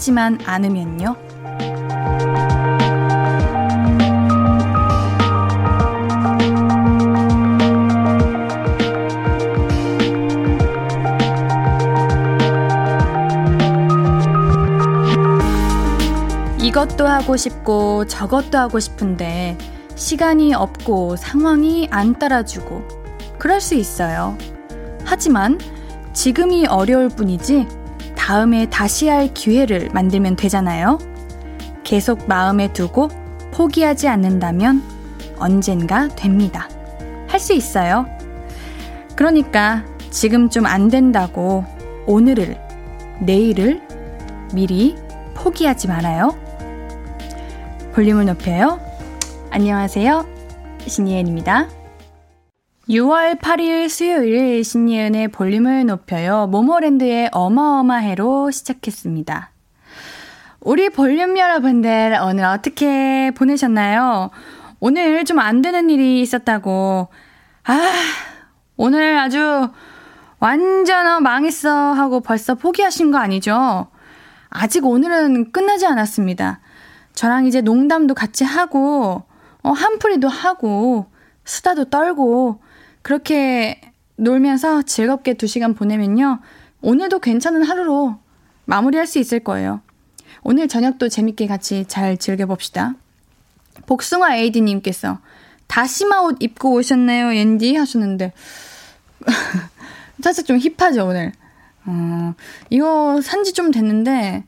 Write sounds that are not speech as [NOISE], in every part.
포기하지만 않으면요. 이것도 하고 싶고 저것도 하고 싶은데 시간이 없고 상황이 안 따라주고 그럴 수 있어요. 하지만 지금이 어려울 뿐이지 다음에 다시 할 기회를 만들면 되잖아요. 계속 마음에 두고 포기하지 않는다면 언젠가 됩니다. 할 수 있어요. 그러니까 지금 좀 안 된다고 오늘을, 내일을 미리 포기하지 말아요. 볼륨을 높여요. 안녕하세요. 신예은입니다. 6월 8일 수요일 신예은의 볼륨을 높여요. 모모랜드의 어마어마해로 시작했습니다. 우리 볼륨 여러분들 오늘 어떻게 보내셨나요? 오늘 좀 안 되는 일이 있었다고. 아, 오늘 아주 완전 어, 망했어 하고 벌써 포기하신 거 아니죠? 아직 오늘은 끝나지 않았습니다. 저랑 이제 농담도 같이 하고, 어, 한풀이도 하고, 수다도 떨고, 그렇게 놀면서 즐겁게 두 시간 보내면요. 오늘도 괜찮은 하루로 마무리할 수 있을 거예요. 오늘 저녁도 재밌게 같이 잘 즐겨봅시다. 복숭아 에이디님께서 다시마 옷 입고 오셨나요, 앤디? 하셨는데. [LAUGHS] 살짝 좀 힙하죠, 오늘. 어, 이거 산지 좀 됐는데,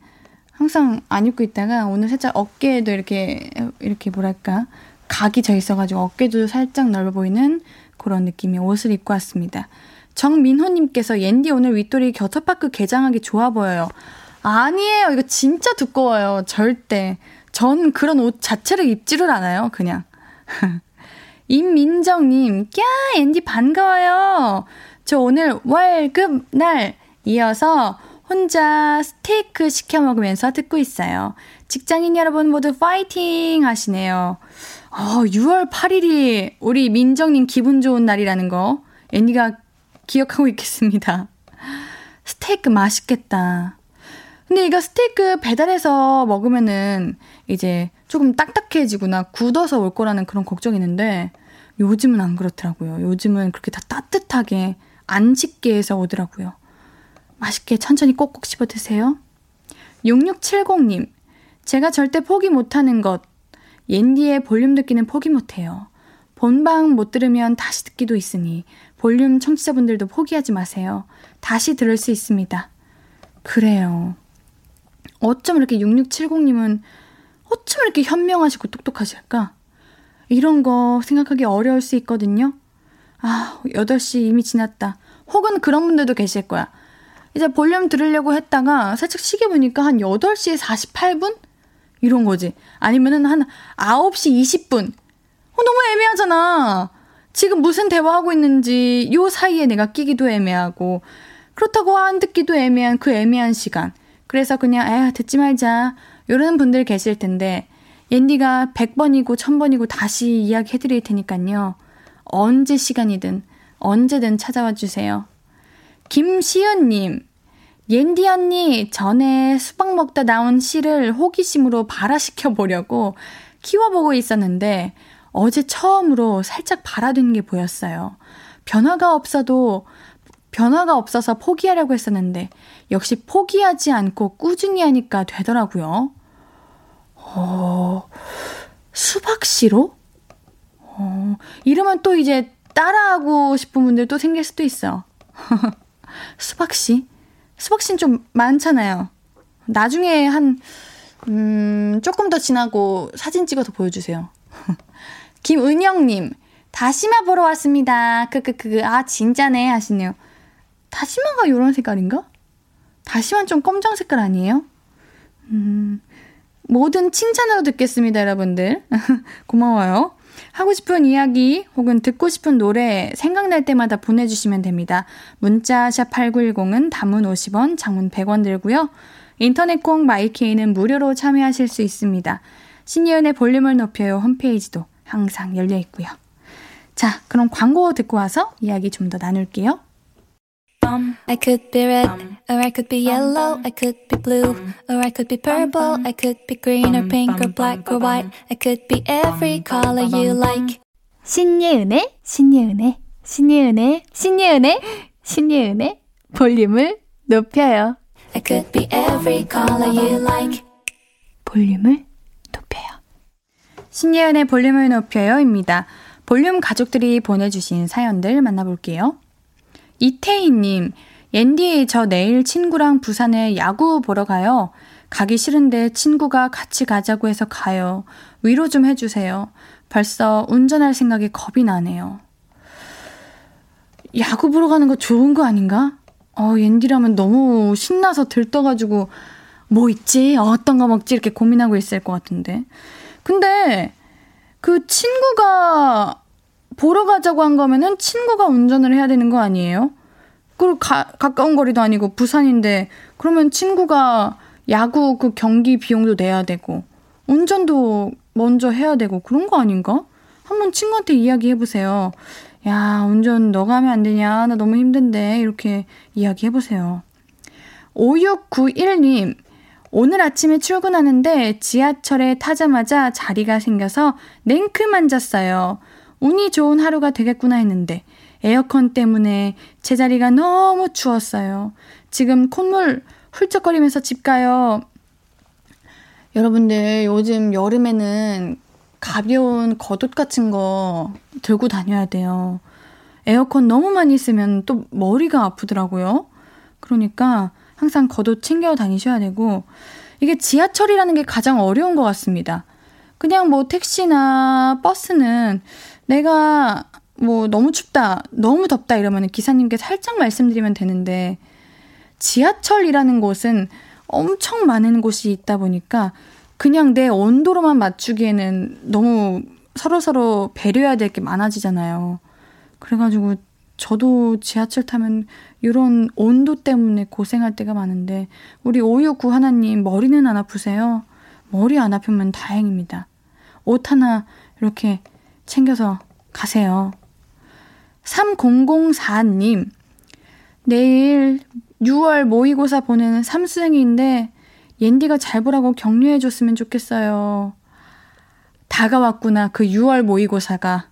항상 안 입고 있다가 오늘 살짝 어깨에도 이렇게, 이렇게 뭐랄까, 각이 져 있어가지고 어깨도 살짝 넓어 보이는 그런 느낌의 옷을 입고 왔습니다. 정민호님께서 옌디 오늘 윗돌이 겨터파크 개장하기 좋아 보여요. 아니에요. 이거 진짜 두꺼워요. 절대. 전 그런 옷 자체를 입지를 않아요. 그냥. [LAUGHS] 임민정님, 꺄! 앤디 반가워요. 저 오늘 월급 날 이어서 혼자 스테이크 시켜 먹으면서 듣고 있어요. 직장인 여러분 모두 파이팅 하시네요. 어, 6월 8일이 우리 민정님 기분 좋은 날이라는 거 앤디가 기억하고 있겠습니다. 스테이크 맛있겠다. 근데 이거 스테이크 배달해서 먹으면은 이제 조금 딱딱해지거나 굳어서 올 거라는 그런 걱정이 있는데 요즘은 안 그렇더라고요. 요즘은 그렇게 다 따뜻하게 안 식게 해서 오더라고요. 맛있게 천천히 꼭꼭 씹어 드세요. 6670님, 제가 절대 포기 못하는 것. 옌디의 볼륨 듣기는 포기 못해요. 본방 못 들으면 다시 듣기도 있으니 볼륨 청취자분들도 포기하지 마세요. 다시 들을 수 있습니다. 그래요. 어쩜 이렇게 6670님은 어쩜 이렇게 현명하시고 똑똑하실까? 이런 거 생각하기 어려울 수 있거든요. 아, 8시 이미 지났다. 혹은 그런 분들도 계실 거야. 이제 볼륨 들으려고 했다가 살짝 시계 보니까 한 8시 48분? 이런 거지. 아니면은 한 9시 20분. 어, 너무 애매하잖아. 지금 무슨 대화하고 있는지 요 사이에 내가 끼기도 애매하고 그렇다고 안 듣기도 애매한 그 애매한 시간. 그래서 그냥 에휴 듣지 말자. 요런 분들 계실 텐데 옌디가 100번이고 1000번이고 다시 이야기 해 드릴 테니까요. 언제 시간이든 언제든 찾아와 주세요. 김시은님, 옌디 언니, 전에 수박 먹다 나온 씨를 호기심으로 발화시켜 보려고 키워보고 있었는데, 어제 처음으로 살짝 발화된 게 보였어요. 변화가 없어도, 변화가 없어서 포기하려고 했었는데, 역시 포기하지 않고 꾸준히 하니까 되더라고요. 어, 수박 씨로? 어, 이러면 또 이제 따라하고 싶은 분들 또 생길 수도 있어. [LAUGHS] 수박 씨? 수박 씨는 좀 많잖아요. 나중에 한, 음, 조금 더 지나고 사진 찍어서 보여주세요. [LAUGHS] 김은영님, 다시마 보러 왔습니다. 크크크, 아, 진짜네. 하시네요. 다시마가 요런 색깔인가? 다시마 좀 검정 색깔 아니에요? 음, 모든 칭찬으로 듣겠습니다, 여러분들. [LAUGHS] 고마워요. 하고 싶은 이야기 혹은 듣고 싶은 노래 생각날 때마다 보내주시면 됩니다. 문자 샵 8910은 단문 50원, 장문 100원 들고요. 인터넷 콩 마이케이는 무료로 참여하실 수 있습니다. 신예은의 볼륨을 높여요 홈페이지도 항상 열려 있고요. 자, 그럼 광고 듣고 와서 이야기 좀 더 나눌게요. I could be red, or I could be yellow, I could be blue, or I could be purple, I could be green or pink or black or white, I could be every color you like. 신예은의, 신예은의, 신예은의, 신예은의, 신예은의 볼륨을 높여요. I could be every color you like. 볼륨을 높여요. 신예은의 볼륨을 높여요입니다. 볼륨 가족들이 보내주신 사연들 만나볼게요. 이태희님, 옌디, 저 내일 친구랑 부산에 야구 보러 가요. 가기 싫은데 친구가 같이 가자고 해서 가요. 위로 좀 해주세요. 벌써 운전할 생각에 겁이 나네요. 야구 보러 가는 거 좋은 거 아닌가? 어, 옌디라면 너무 신나서 들떠가지고 뭐 있지? 어떤 거 먹지? 이렇게 고민하고 있을 것 같은데. 근데 그 친구가 보러 가자고 한 거면은 친구가 운전을 해야 되는 거 아니에요? 그리고 가, 가까운 거리도 아니고 부산인데 그러면 친구가 야구 그 경기 비용도 내야 되고 운전도 먼저 해야 되고 그런 거 아닌가? 한번 친구한테 이야기해 보세요. 야, 운전 너가 하면 안 되냐? 나 너무 힘든데. 이렇게 이야기해 보세요. 5691님, 오늘 아침에 출근하는데 지하철에 타자마자 자리가 생겨서 냉큼 앉았어요. 운이 좋은 하루가 되겠구나 했는데 에어컨 때문에 제자리가 너무 추웠어요. 지금 콧물 훌쩍거리면서 집 가요. 여러분들 요즘 여름에는 가벼운 겉옷 같은 거 들고 다녀야 돼요. 에어컨 너무 많이 쓰면 또 머리가 아프더라고요. 그러니까 항상 겉옷 챙겨 다니셔야 되고 이게 지하철이라는 게 가장 어려운 것 같습니다. 그냥 뭐 택시나 버스는 내가 뭐 너무 춥다, 너무 덥다 이러면 기사님께 살짝 말씀드리면 되는데 지하철이라는 곳은 엄청 많은 곳이 있다 보니까 그냥 내 온도로만 맞추기에는 너무 서로서로 배려해야 될 게 많아지잖아요. 그래가지고 저도 지하철 타면 이런 온도 때문에 고생할 때가 많은데 우리 569 하나님 머리는 안 아프세요? 머리 안 아프면 다행입니다. 옷 하나 이렇게 챙겨서 가세요. 3004님 내일 6월 모의고사 보는 삼수생인데 옌디가 잘 보라고 격려해 줬으면 좋겠어요. 다가왔구나 그 6월 모의고사가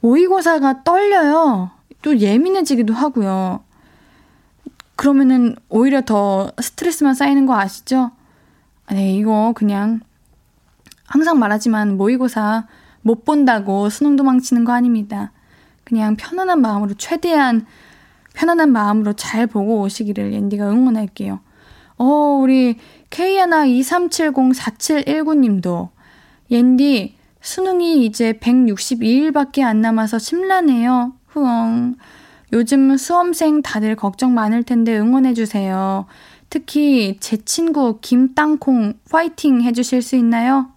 모의고사가 떨려요. 또 예민해지기도 하고요. 그러면은 오히려 더 스트레스만 쌓이는 거 아시죠? 네, 이거 그냥 항상 말하지만 모의고사 못 본다고 수능 도망치는 거 아닙니다. 그냥 편안한 마음으로 최대한 편안한 마음으로 잘 보고 오시기를 앤디가 응원할게요. 어, 우리 K123704719님도 옌디 수능이 이제 162일밖에 안 남아서 심란해요. 후엉. 요즘 수험생 다들 걱정 많을 텐데 응원해주세요. 특히 제 친구 김땅콩 파이팅 해주실 수 있나요?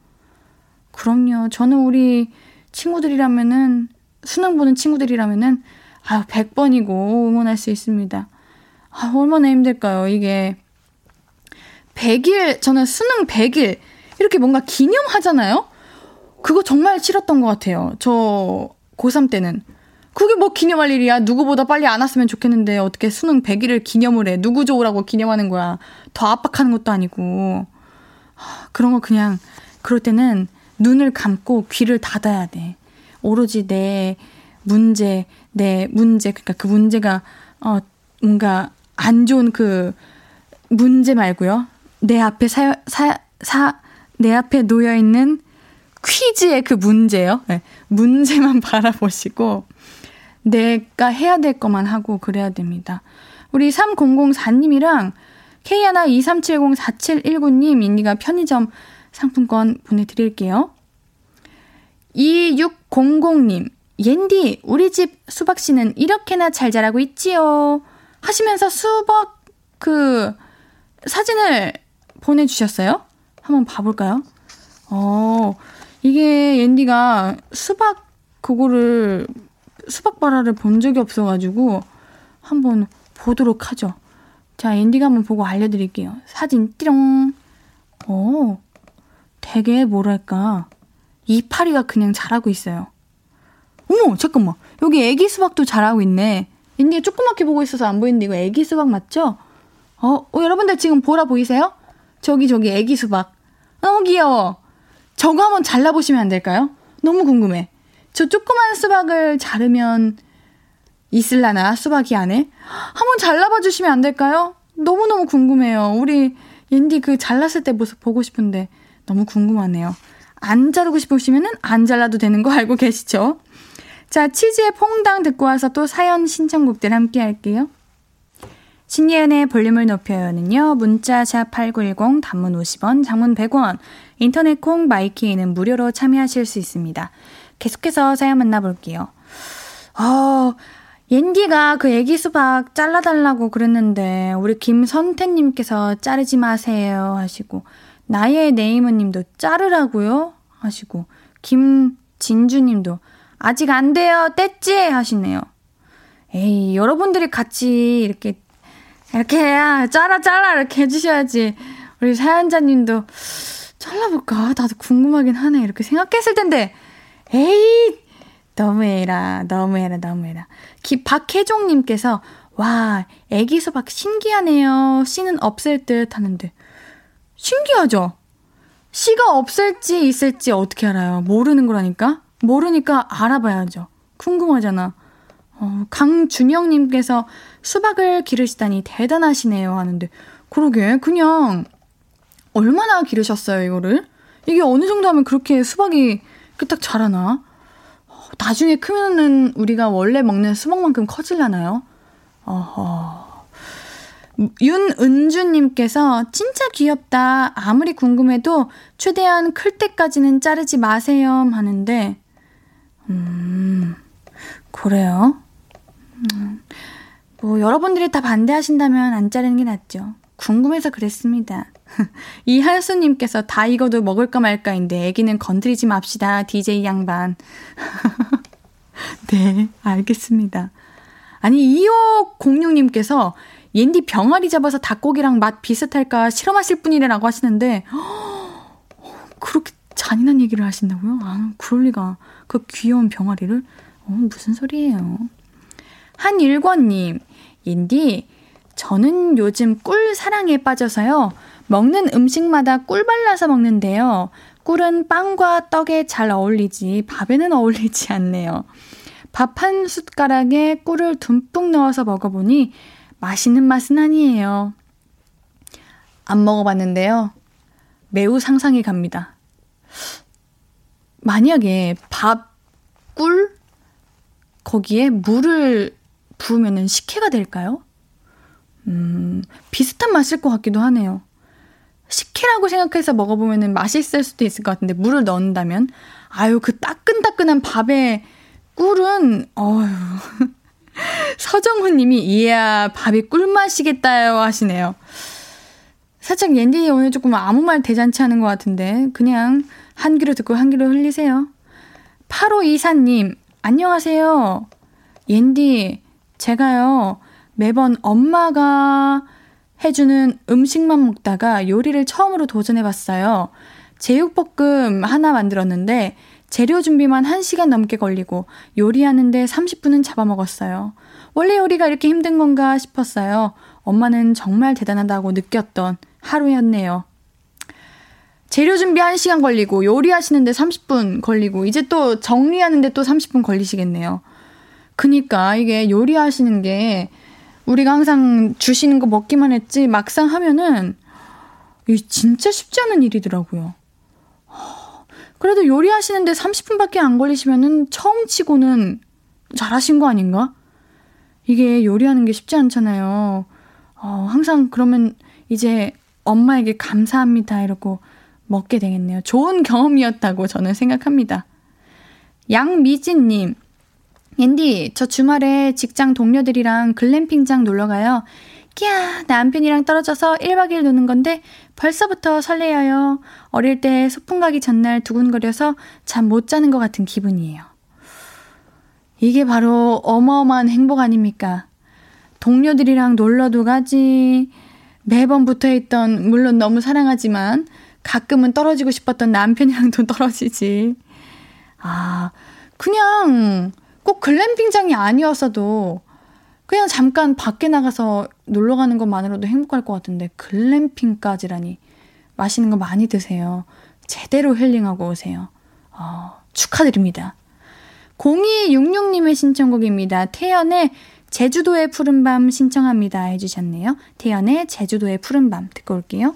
그럼요. 저는 우리 친구들이라면은, 수능 보는 친구들이라면은, 아유, 100번이고 응원할 수 있습니다. 아, 얼마나 힘들까요, 이게. 100일, 저는 수능 100일, 이렇게 뭔가 기념하잖아요? 그거 정말 싫었던 것 같아요. 저 고3 때는. 그게 뭐 기념할 일이야. 누구보다 빨리 안 왔으면 좋겠는데 어떻게 수능 100일을 기념을 해. 누구 좋으라고 기념하는 거야. 더 압박하는 것도 아니고. 그런 거 그냥 그럴 때는 눈을 감고 귀를 닫아야 돼. 오로지 내 문제, 내 문제, 그러니까 그 문제가 어 뭔가 안 좋은 그 문제 말고요. 내 앞에 사, 사, 사, 내 앞에 놓여 있는 퀴즈의 그 문제요. 네. 문제만 [LAUGHS] 바라보시고 내가 해야 될 것만 하고 그래야 됩니다. 우리 3004님이랑 K123704719님 인디가 편의점 상품권 보내드릴게요. 2600님, 옌디, 우리 집 수박 씨는 이렇게나 잘 자라고 있지요. 하시면서 수박 그 사진을 보내주셨어요. 한번 봐볼까요? 어, 이게 옌디가 수박 그거를 수박 바라를 본 적이 없어가지고 한번 보도록 하죠. 자, 앤디가 한번 보고 알려드릴게요. 사진 띠롱. 어, 되게 뭐랄까 이파리가 그냥 자라고 있어요. 어머, 잠깐만. 여기 애기 수박도 자라고 있네. 옌디 조그맣게 보고 있어서 안 보이는데 이거 애기 수박 맞죠? 어, 어, 여러분들 지금 보라 보이세요? 저기 저기 애기 수박. 너무 귀여워. 저거 한번 잘라보시면 안 될까요? 너무 궁금해. 저 조그만 수박을 자르면 있을라나 수박이 안에? 한번 잘라봐 주시면 안 될까요? 너무너무 궁금해요. 우리 옌디 그 잘랐을 때 모습 보고 싶은데 너무 궁금하네요. 안 자르고 싶으시면은 안 잘라도 되는 거 알고 계시죠? 자, 치즈의 퐁당 듣고 와서 또 사연 신청곡들 함께 할게요. 신예은의 볼륨을 높여요는요. 문자 샵8910 단문 50원, 장문 100원, 인터넷 콩 마이키에는 무료로 참여하실 수 있습니다. 계속해서 사연 만나 볼게요. 어, 옌디가 그 애기 수박 잘라 달라고 그랬는데 우리 김선태 님께서 자르지 마세요 하시고 나의 네이머님도 자르라고요 하시고 김진주님도 아직 안 돼요 뗐지 하시네요. 에이 여러분들이 같이 이렇게 이렇게 해야 잘라 잘라 이렇게 해주셔야지 우리 사연자님도 잘라볼까 나도 궁금하긴 하네 이렇게 생각했을 텐데 에이 너무해라, 너무해라, 너무해라. 기, 박혜종님께서, 와, 애기 수박 신기하네요. 씨는 없을 듯 하는데. 신기하죠? 씨가 없을지 있을지 어떻게 알아요? 모르는 거라니까? 모르니까 알아봐야죠. 궁금하잖아. 어, 강준영님께서 수박을 기르시다니 대단하시네요 하는데, 그러게, 그냥, 얼마나 기르셨어요, 이거를? 이게 어느 정도 하면 그렇게 수박이 딱 자라나? 나중에 크면은 우리가 원래 먹는 수박만큼 커질라나요? 어허. 윤은주님께서 진짜 귀엽다. 아무리 궁금해도 최대한 클 때까지는 자르지 마세요. 하는데, 음, 그래요? 음, 뭐, 여러분들이 다 반대하신다면 안 자르는 게 낫죠. 궁금해서 그랬습니다. [LAUGHS] 이한수님께서 다 익어도 먹을까 말까인데 애기는 건드리지 맙시다. DJ 양반. [LAUGHS] 네, 알겠습니다. 아니, 2506님께서 옌디 병아리 잡아서 닭고기랑 맛 비슷할까 실험하실 분이라고 하시는데, [GASPS] 그렇게 잔인한 얘기를 하신다고요? 아, 그럴 리가. 그 귀여운 병아리를? 어, 무슨 소리예요? 한일권님, 옌디, 저는 요즘 꿀 사랑에 빠져서요. 먹는 음식마다 꿀 발라서 먹는데요. 꿀은 빵과 떡에 잘 어울리지 밥에는 어울리지 않네요. 밥 한 숟가락에 꿀을 듬뿍 넣어서 먹어보니 맛있는 맛은 아니에요. 안 먹어봤는데요. 매우 상상이 갑니다. 만약에 밥, 꿀, 거기에 물을 부으면 식혜가 될까요? 음, 비슷한 맛일 것 같기도 하네요. 식혜라고 생각해서 먹어보면 맛있을 수도 있을 것 같은데 물을 넣는다면 아유 그 따끈따끈한 밥에 꿀은 어휴 [LAUGHS] [LAUGHS] 서정훈 님이 이야 밥이 꿀맛이겠다요 하시네요. 살짝 옌디 오늘 조금 아무 말 대잔치 하는 것 같은데 그냥 한 귀로 듣고 한 귀로 흘리세요. 8호 이사님 안녕하세요. 옌디 제가요 매번 엄마가 해주는 음식만 먹다가 요리를 처음으로 도전해봤어요. 제육볶음 하나 만들었는데 재료 준비만 1시간 넘게 걸리고 요리하는데 30분은 잡아먹었어요. 원래 요리가 이렇게 힘든 건가 싶었어요. 엄마는 정말 대단하다고 느꼈던 하루였네요. 재료 준비 1시간 걸리고 요리하시는데 30분 걸리고 이제 또 정리하는데 또 30분 걸리시겠네요. 그니까 이게 요리하시는 게 우리가 항상 주시는 거 먹기만 했지 막상 하면은 이 진짜 쉽지 않은 일이더라고요. 그래도 요리하시는데 30분밖에 안 걸리시면은 처음 치고는 잘하신 거 아닌가? 이게 요리하는 게 쉽지 않잖아요. 어, 항상 그러면 이제 엄마에게 감사합니다 이러고 먹게 되겠네요. 좋은 경험이었다고 저는 생각합니다. 양미진님, 앤디, 저 주말에 직장 동료들이랑 글램핑장 놀러 가요. 끼야, 남편이랑 떨어져서 1박 2일 노는 건데 벌써부터 설레어요. 어릴 때 소풍 가기 전날 두근거려서 잠 못 자는 것 같은 기분이에요. 이게 바로 어마어마한 행복 아닙니까? 동료들이랑 놀러도 가지. 매번 붙어 있던, 물론 너무 사랑하지만 가끔은 떨어지고 싶었던 남편이랑도 [LAUGHS] 떨어지지. 아, 그냥 꼭 글램핑장이 아니었어도 그냥 잠깐 밖에 나가서 놀러 가는 것만으로도 행복할 것 같은데 글램핑까지라니 맛있는 거 많이 드세요. 제대로 힐링하고 오세요. 어, 축하드립니다. 0266님의 신청곡입니다. 태연의 제주도의 푸른밤 신청합니다 해주셨네요. 태연의 제주도의 푸른밤 듣고 올게요.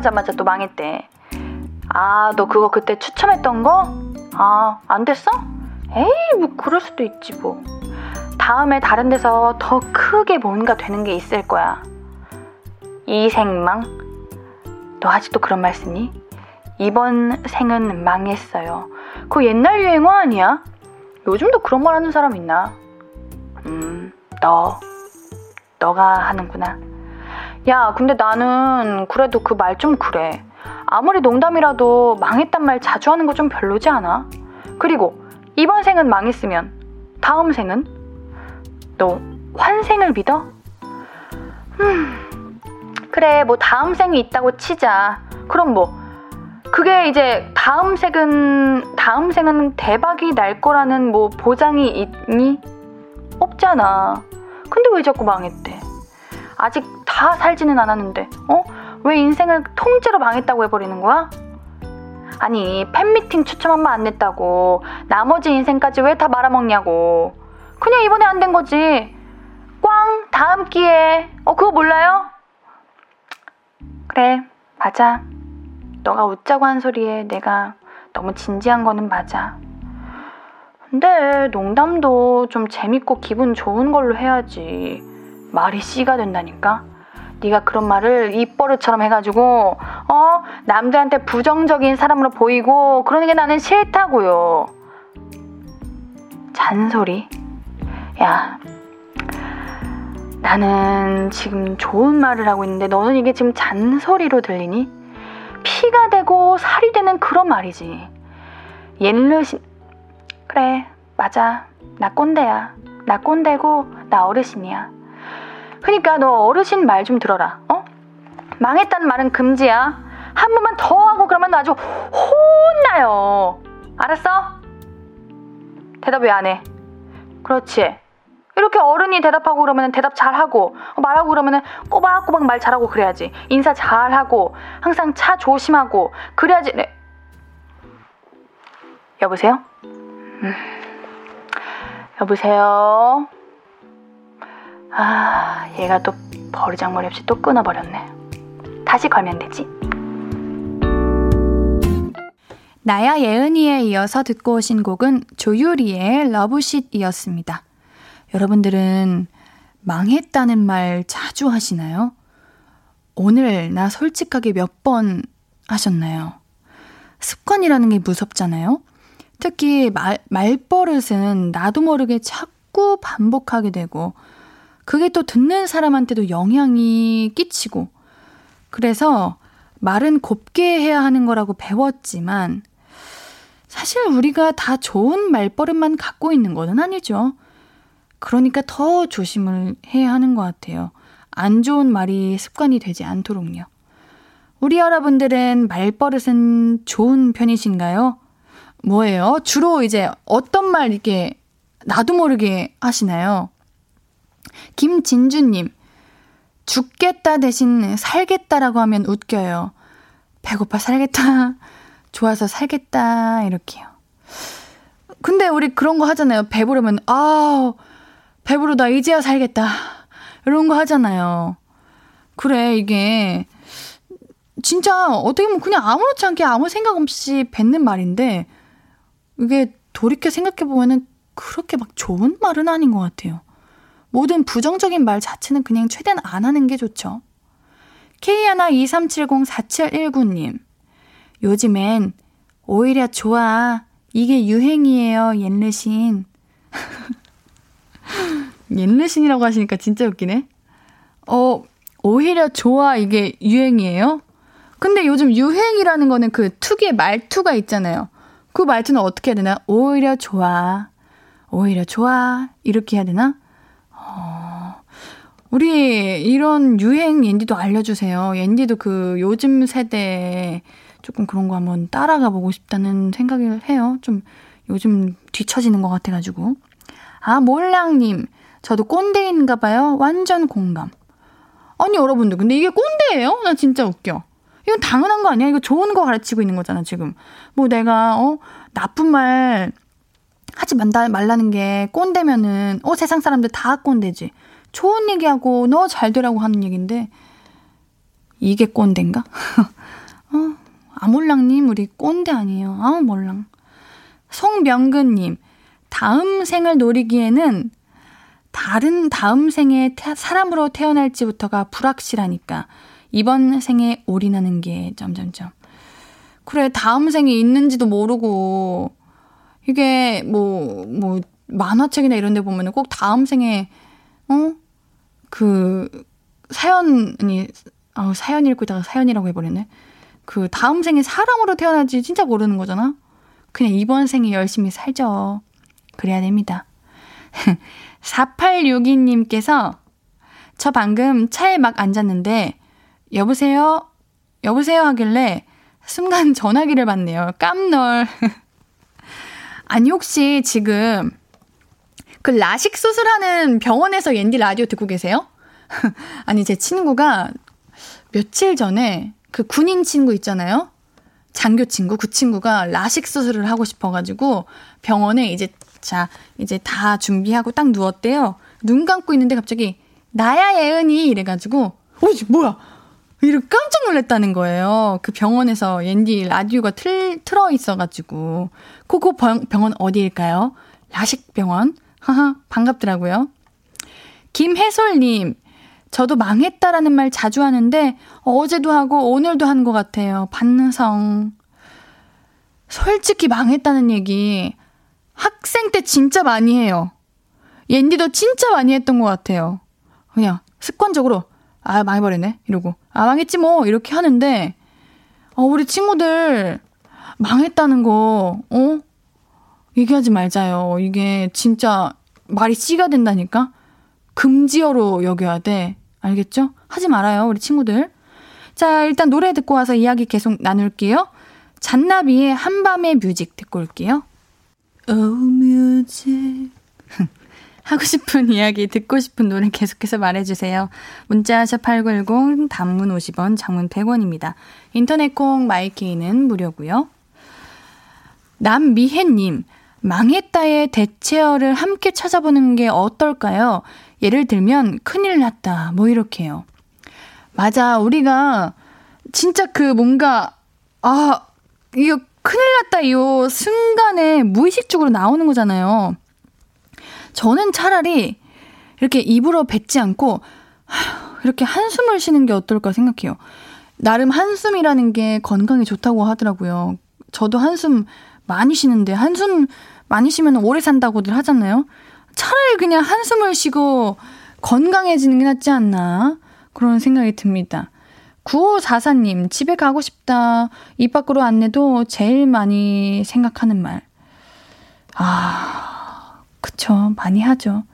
왜 전화하자마자 또 망했대? 아, 너 그거 그때 추첨했던 거? 아, 안 됐어? 에이, 뭐, 그럴 수도 있지, 뭐. 다음에 다른 데서 더 크게 뭔가 되는 게 있을 거야. 이생망? 너 아직도 그런 말 쓰니? 이번 생은 망했어요. 그거 옛날 유행어 아니야? 요즘도 그런 말 하는 사람 있나? 음, 너. 너가 하는구나. 야, 근데 나는 그래도 그 말 좀 그래. 아무리 농담이라도 망했단 말 자주 하는 거 좀 별로지 않아? 그리고 이번 생은 망했으면 다음 생은? 너 환생을 믿어? 음, 그래, 뭐 다음 생이 있다고 치자. 그럼 뭐, 그게 이제 다음 생은, 다음 생은 대박이 날 거라는 뭐 보장이 있니? 없잖아. 근데 왜 자꾸 망했대? 아직 다 살지는 않았는데, 어? 왜 인생을 통째로 망했다고 해버리는 거야? 아니, 팬미팅 추첨 한 번 안 냈다고. 나머지 인생까지 왜 다 말아먹냐고. 그냥 이번에 안 된 거지. 꽝, 다음 기회에. 어, 그거 몰라요? 그래, 맞아. 너가 웃자고 한 소리에 내가 너무 진지한 거는 맞아. 근데 농담도 좀 재밌고 기분 좋은 걸로 해야지. 말이 씨가 된다니까. 네가 그런 말을 입버릇처럼 해가지고 어 남들한테 부정적인 사람으로 보이고 그러는 게 나는 싫다고요. 잔소리. 야, 나는 지금 좋은 말을 하고 있는데 너는 이게 지금 잔소리로 들리니? 피가 되고 살이 되는 그런 말이지. 옛르신 그래 맞아 나 꼰대야 나 꼰대고 나 어르신이야. 그러니까 너 어르신 말 좀 들어라. 어? 망했다는 말은 금지야. 한 번만 더 하고 그러면 너 아주 혼나요. 알았어? 대답 왜 안 해? 그렇지. 이렇게 어른이 대답하고 그러면 대답 잘하고 말하고 그러면 꼬박꼬박 말 잘하고 그래야지. 인사 잘하고 항상 차 조심하고 그래야지. 네. 여보세요? 음. 여보세요? 아, 얘가 또 버르장머리 없이 또 끊어버렸네. 다시 걸면 되지. 나야 예은이에 이어서 듣고 오신 곡은 조유리의 러브쉿이었습니다. 여러분들은 망했다는 말 자주 하시나요? 오늘 나 솔직하게 몇 번 하셨나요? 습관이라는 게 무섭잖아요? 특히 말, 말버릇은 나도 모르게 자꾸 반복하게 되고, 그게 또 듣는 사람한테도 영향이 끼치고, 그래서 말은 곱게 해야 하는 거라고 배웠지만, 사실 우리가 다 좋은 말버릇만 갖고 있는 거는 아니죠. 그러니까 더 조심을 해야 하는 것 같아요. 안 좋은 말이 습관이 되지 않도록요. 우리 여러분들은 말버릇은 좋은 편이신가요? 뭐예요? 주로 이제 어떤 말 이렇게 나도 모르게 하시나요? 김진주님, 죽겠다 대신 살겠다라고 하면 웃겨요. 배고파 살겠다. 좋아서 살겠다. 이렇게요. 근데 우리 그런 거 하잖아요. 배부르면, 아 배부르다. 이제야 살겠다. 이런 거 하잖아요. 그래, 이게, 진짜 어떻게 보면 그냥 아무렇지 않게 아무 생각 없이 뱉는 말인데, 이게 돌이켜 생각해보면은 그렇게 막 좋은 말은 아닌 것 같아요. 모든 부정적인 말 자체는 그냥 최대한 안 하는 게 좋죠. K123704719님. 요즘엔 오히려 좋아. 이게 유행이에요, 옛르신. [LAUGHS] 옛르신이라고 하시니까 진짜 웃기네. 어, 오히려 좋아. 이게 유행이에요? 근데 요즘 유행이라는 거는 그 특유의 말투가 있잖아요. 그 말투는 어떻게 해야 되나? 오히려 좋아. 오히려 좋아. 이렇게 해야 되나? 어, 우리 이런 유행 옌디도 알려주세요. 옌디도 그 요즘 세대 조금 그런 거 한번 따라가 보고 싶다는 생각을 해요. 좀 요즘 뒤처지는 것 같아가지고. 아, 몰랑님. 저도 꼰대인가 봐요. 완전 공감. 아니, 여러분들. 근데 이게 꼰대예요? 나 진짜 웃겨. 이건 당연한 거 아니야? 이거 좋은 거 가르치고 있는 거잖아, 지금. 뭐 내가, 어, 나쁜 말 하지 말라, 말라는 게 꼰대면은, 어, 세상 사람들 다 꼰대지. 좋은 얘기하고, 너 잘 되라고 하는 얘기인데, 이게 꼰대인가? [LAUGHS] 어, 아몰랑님, 우리 꼰대 아니에요. 아, 몰랑. 송명근님, 다음 생을 노리기에는 다른 다음 생에 태, 사람으로 태어날지부터가 불확실하니까 이번 생에 올인하는 게 점점점. 그래, 다음 생에 있는지도 모르고 이게 뭐뭐 뭐 만화책이나 이런 데 보면은 꼭 다음 생에 어? 그 사연이 아, 사연 읽고 있다가 사연이라고 해 버렸네. 그 다음 생에 사람으로 태어날지 진짜 모르는 거잖아. 그냥 이번 생에 열심히 살죠. 그래야 됩니다. [LAUGHS] 4862님께서 저 방금 차에 막 앉았는데 여보세요? 여보세요 하길래 순간 전화기를 받네요. 깜놀. [LAUGHS] 아니 혹시 지금 그 라식 수술하는 병원에서 옌디 라디오 듣고 계세요? [LAUGHS] 아니 제 친구가 며칠 전에 그 군인 친구 있잖아요. 장교 친구, 그 친구가 라식 수술을 하고 싶어가지고 병원에 이제 자, 이제 다 준비하고 딱 누웠대요. 눈 감고 있는데 갑자기 나야 예은이 이래가지고 어, 뭐야? 이렇게 깜짝 놀랐다는 거예요. 그 병원에서 옌디 라디오가 틀, 틀어 있어가지고. 그거 병원 어디일까요? 라식병원? 하하, 반갑더라고요. 김혜솔님, 저도 망했다라는 말 자주 하는데, 어제도 하고 오늘도 한 것 같아요. 반성. 솔직히 망했다는 얘기, 학생 때 진짜 많이 해요. 옌디도 진짜 많이 했던 것 같아요. 그냥 습관적으로 아 망해버리네 이러고 아 망했지 뭐 이렇게 하는데 어 우리 친구들 망했다는 거 어? 얘기하지 말자요. 이게 진짜 말이 씨가 된다니까. 금지어로 여겨야 돼. 알겠죠? 하지 말아요, 우리 친구들. 자, 일단 노래 듣고 와서 이야기 계속 나눌게요. 잔나비의 한밤의 뮤직 듣고 올게요. Oh, music. 하고 싶은 [LAUGHS] 이야기, 듣고 싶은 노래 계속해서 말해주세요. 문자샵 8910, 단문 50원, 장문 100원입니다. 인터넷 콩, 마이케이는 무료고요. 남미혜님, 망했다의 대체어를 함께 찾아보는 게 어떨까요? 예를 들면, 큰일 났다, 뭐 이렇게요. 맞아, 우리가 진짜 그 뭔가, 아, 이거 큰일 났다, 이 순간에 무의식적으로 나오는 거잖아요. 저는 차라리 이렇게 입으로 뱉지 않고 이렇게 한숨을 쉬는 게 어떨까 생각해요. 나름 한숨이라는 게 건강에 좋다고 하더라고요. 저도 한숨 많이 쉬는데 한숨 많이 쉬면 오래 산다고들 하잖아요. 차라리 그냥 한숨을 쉬고 건강해지는 게 낫지 않나 그런 생각이 듭니다. 9544님, 집에 가고 싶다. 입 밖으로 안 내도 제일 많이 생각하는 말. 아, 그쵸. 많이 하죠.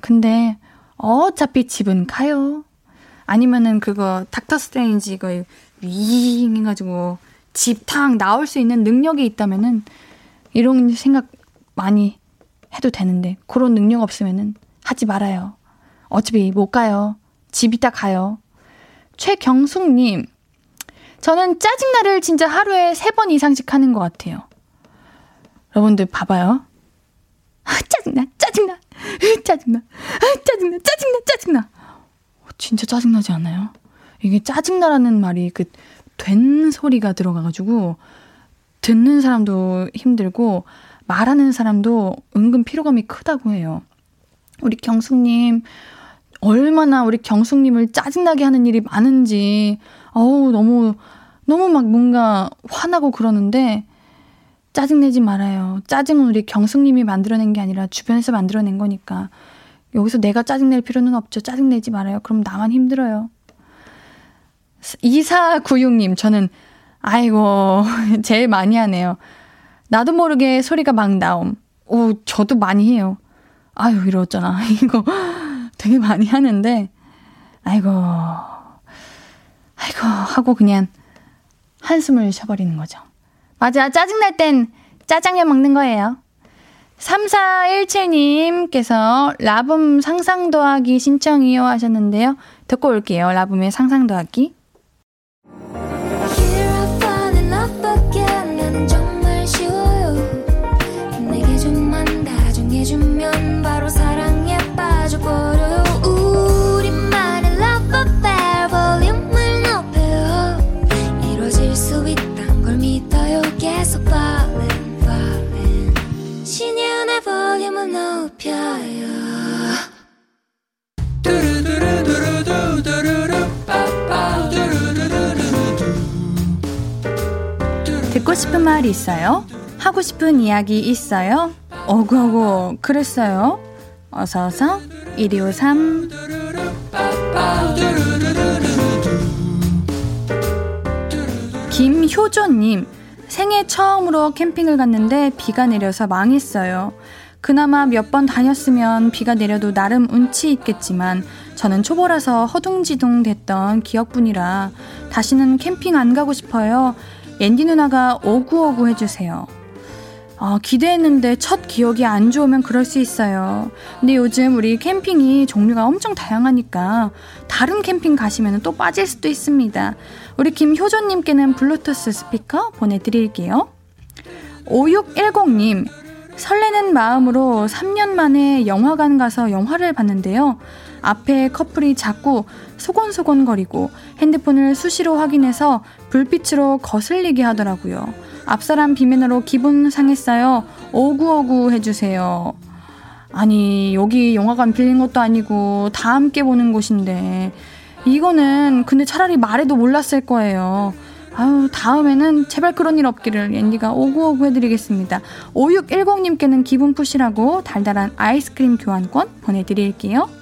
근데 어차피 집은 가요. 아니면은 그거 닥터 스트레인지 이거 윙 해가지고 집탁 나올 수 있는 능력이 있다면은 이런 생각 많이 해도 되는데 그런 능력 없으면은 하지 말아요. 어차피 못 가요. 집 이따 가요. 최경숙님, 저는 짜증나를 진짜 하루에 세 번 이상씩 하는 것 같아요. 여러분들 봐봐요. 아, 짜증나, 짜증나, [LAUGHS] 짜증나, 아, 짜증나, 짜증나, 짜증나. 어, 진짜 짜증나지 않아요? 이게 짜증나라는 말이 그 된 소리가 들어가가지고 듣는 사람도 힘들고 말하는 사람도 은근 피로감이 크다고 해요. 우리 경숙님, 얼마나 우리 경숙님을 짜증나게 하는 일이 많은지, 어우, 너무, 너무 막 뭔가 화나고 그러는데, 짜증내지 말아요. 짜증은 우리 경숙님이 만들어낸 게 아니라 주변에서 만들어낸 거니까. 여기서 내가 짜증낼 필요는 없죠. 짜증내지 말아요. 그럼 나만 힘들어요. 2496님, 저는, 아이고, [LAUGHS] 제일 많이 하네요. 나도 모르게 소리가 막 나옴. 오, 저도 많이 해요. 아유, 이러잖아. [LAUGHS] 이거 되게 많이 하는데, 아이고, 아이고, 하고 그냥 한숨을 쉬어버리는 거죠. 맞아, 짜증날 땐 짜장면 먹는 거예요. 3417님께서 라붐 상상 더하기 신청이요 하셨는데요. 듣고 올게요. 라붐의 상상 더하기. 싶은 말이 있어요? 하고 싶은 이야기 있어요? 어구어구 그랬어요. 어서어서 1253 김효조님 생애 처음으로 캠핑을 갔는데 비가 내려서 망했어요. 그나마 몇 번 다녔으면 비가 내려도 나름 운치 있겠지만 저는 초보라서 허둥지둥 됐던 기억뿐이라 다시는 캠핑 안 가고 싶어요. 앤디 누나가 오구오구 해주세요. 어, 기대했는데 첫 기억이 안 좋으면 그럴 수 있어요. 근데 요즘 우리 캠핑이 종류가 엄청 다양하니까 다른 캠핑 가시면 또 빠질 수도 있습니다. 우리 김효조님께는 블루투스 스피커 보내드릴게요. 5610님, 설레는 마음으로 3년 만에 영화관 가서 영화를 봤는데요. 앞에 커플이 자꾸 소곤소곤거리고 핸드폰을 수시로 확인해서 불빛으로 거슬리게 하더라고요. 앞사람 비면으로 기분 상했어요. 오구오구 해주세요. 아니, 여기 영화관 빌린 것도 아니고 다 함께 보는 곳인데, 이거는 근데 차라리 말해도 몰랐을 거예요. 아유, 다음에는 제발 그런 일 없기를 앤디가 오구오구 해드리겠습니다. 5610님께는 기분 푸시라고 달달한 아이스크림 교환권 보내드릴게요.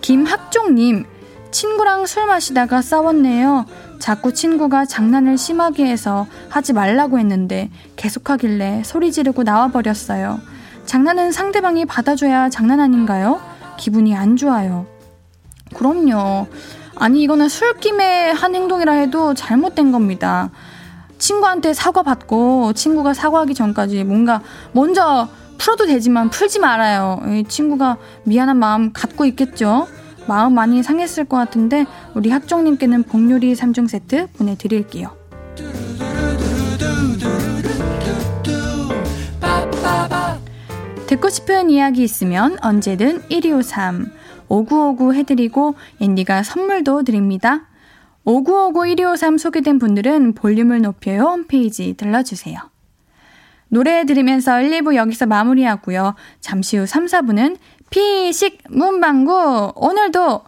김학종님, 친구랑 술 마시다가 싸웠네요. 자꾸 친구가 장난을 심하게 해서 하지 말라고 했는데 계속하길래 소리 지르고 나와버렸어요. 장난은 상대방이 받아줘야 장난 아닌가요? 기분이 안 좋아요. 그럼요. 아니, 이거는 술김에 한 행동이라 해도 잘못된 겁니다. 친구한테 사과받고 친구가 사과하기 전까지 뭔가 먼저 풀어도 되지만 풀지 말아요. 친구가 미안한 마음 갖고 있겠죠? 마음 많이 상했을 것 같은데 우리 학종님께는 복요리 3종 세트 보내드릴게요. 듣고 싶은 이야기 있으면 언제든 1253 5959 해드리고 앤디가 선물도 드립니다. 5959 1253 소개된 분들은 볼륨을 높여요 홈페이지 들러주세요. 노래 들으면서 1, 2부 여기서 마무리하고요. 잠시 후 3, 4부는 피식 문방구 오늘도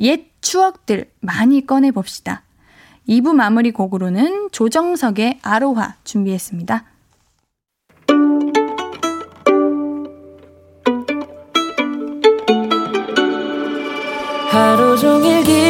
옛 추억들 많이 꺼내봅시다. 2부 마무리 곡으로는 조정석의 아로하 준비했습니다. 하루 종일 기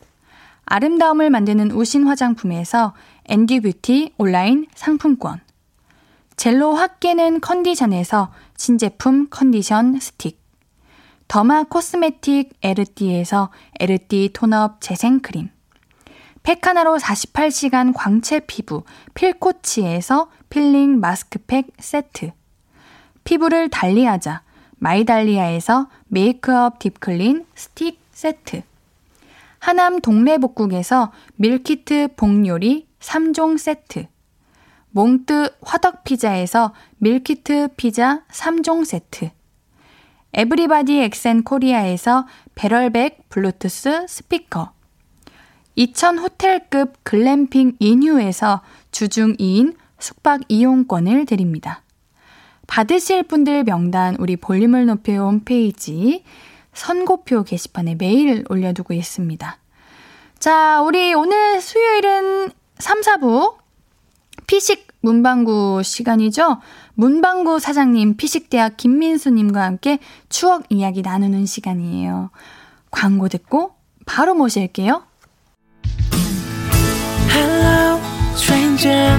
아름다움을 만드는 우신 화장품에서 앤디 뷰티 온라인 상품권. 젤로 확 깨는 컨디션에서 신제품 컨디션 스틱. 더마 코스메틱 에르띠에서 에르띠 톤업 재생크림. 팩 하나로 48시간 광채 피부 필코치에서 필링 마스크팩 세트. 피부를 달리하자 마이달리아에서 메이크업 딥클린 스틱 세트. 하남 동래복국에서 밀키트 복요리 3종 세트. 몽뜨 화덕피자에서 밀키트 피자 3종 세트. 에브리바디 엑센 코리아에서 배럴백 블루투스 스피커. 이천 호텔급 글램핑 인휴에서 주중 2인 숙박 이용권을 드립니다. 받으실 분들 명단 우리 볼륨을 높여 홈페이지 선고표 게시판에 매일 올려두고 있습니다. 자, 우리 오늘 수요일은 3, 4부 피식 문방구 시간이죠. 문방구 사장님 피식대학 김민수님과 함께 추억 이야기 나누는 시간이에요. 광고 듣고 바로 모실게요. Hello stranger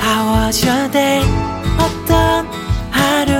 How was your day 어떤 하루를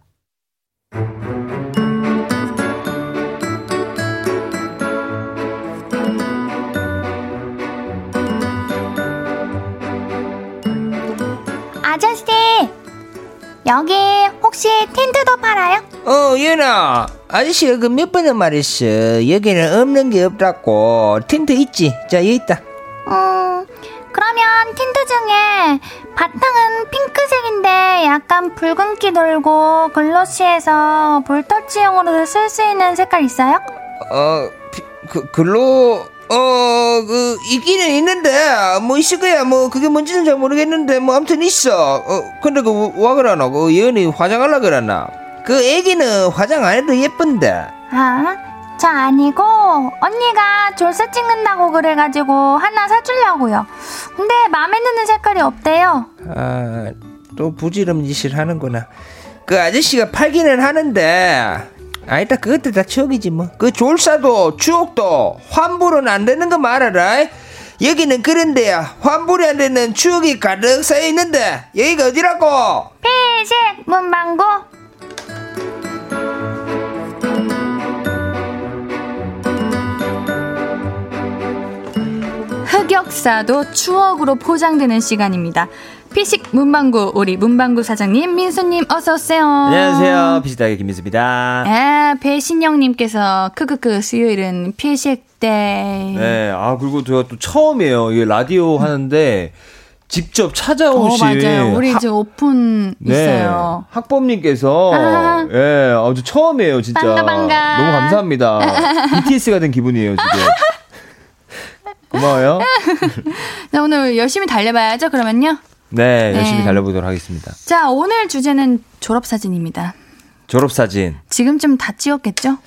여기 혹시 텐트도 팔아요? 어, 예나. 아저씨가 그 몇 번을 말했어. 여기는 없는 게 없다고. 텐트 있지? 자, 여기 있다. 음, 그러면 텐트 중에 바탕은 핑크색인데 약간 붉은기 돌고 글로시해서 볼터치용으로 쓸수 있는 색깔 있어요? 어, 피- 그, 글로, 어, 그, 있기는 있는데, 뭐, 있을 거야. 뭐, 그게 뭔지는 잘 모르겠는데, 뭐, 아무튼 있어. 어, 근데 그, 와 그러나? 그, 예은이 화장하려 그러나? 그 애기는 화장 안 해도 예쁜데. 아, 저 아니고 언니가 졸사 찍는다고 그래가지고 하나 사주려고요. 근데 마음에 드는 색깔이 없대요. 아, 또 부지런 짓을 하는구나. 그 아저씨가 팔기는 하는데, 아, 일단 그것도 다 추억이지 뭐. 그 졸사도 추억도 환불은 안 되는 거 말아라. 여기는 그런데야 환불이 안 되는 추억이 가득 쌓여 있는데 여기가 어디라고? 피식 문방구. 흑역사도 추억으로 포장되는 시간입니다. 피식 문방구 우리 문방구 사장님 민수님 어서 오세요. 안녕하세요. 비지다의 김민수입니다. 아, 배신영님께서 크크크 수요일은 피식 때. 네. 아, 그리고 제가 또 처음이에요. 이게 라디오 하는데 직접 어 찾아오신. 맞아요. 우리 이제 오픈 네. 있어요. 학범님께서. 아. 예, 아주 처음이에요, 진짜. 반가, 반가. 너무 감사합니다. [LAUGHS] BTS가 된 기분이에요, 지금. 고마워요. 자, [LAUGHS] 오늘 열심히 달려봐야죠. 그러면요. 네, 열심히 네. 달려보도록 하겠습니다. 자, 오늘 주제는 졸업사진입니다. 졸업사진. 지금쯤 다 찍었겠죠?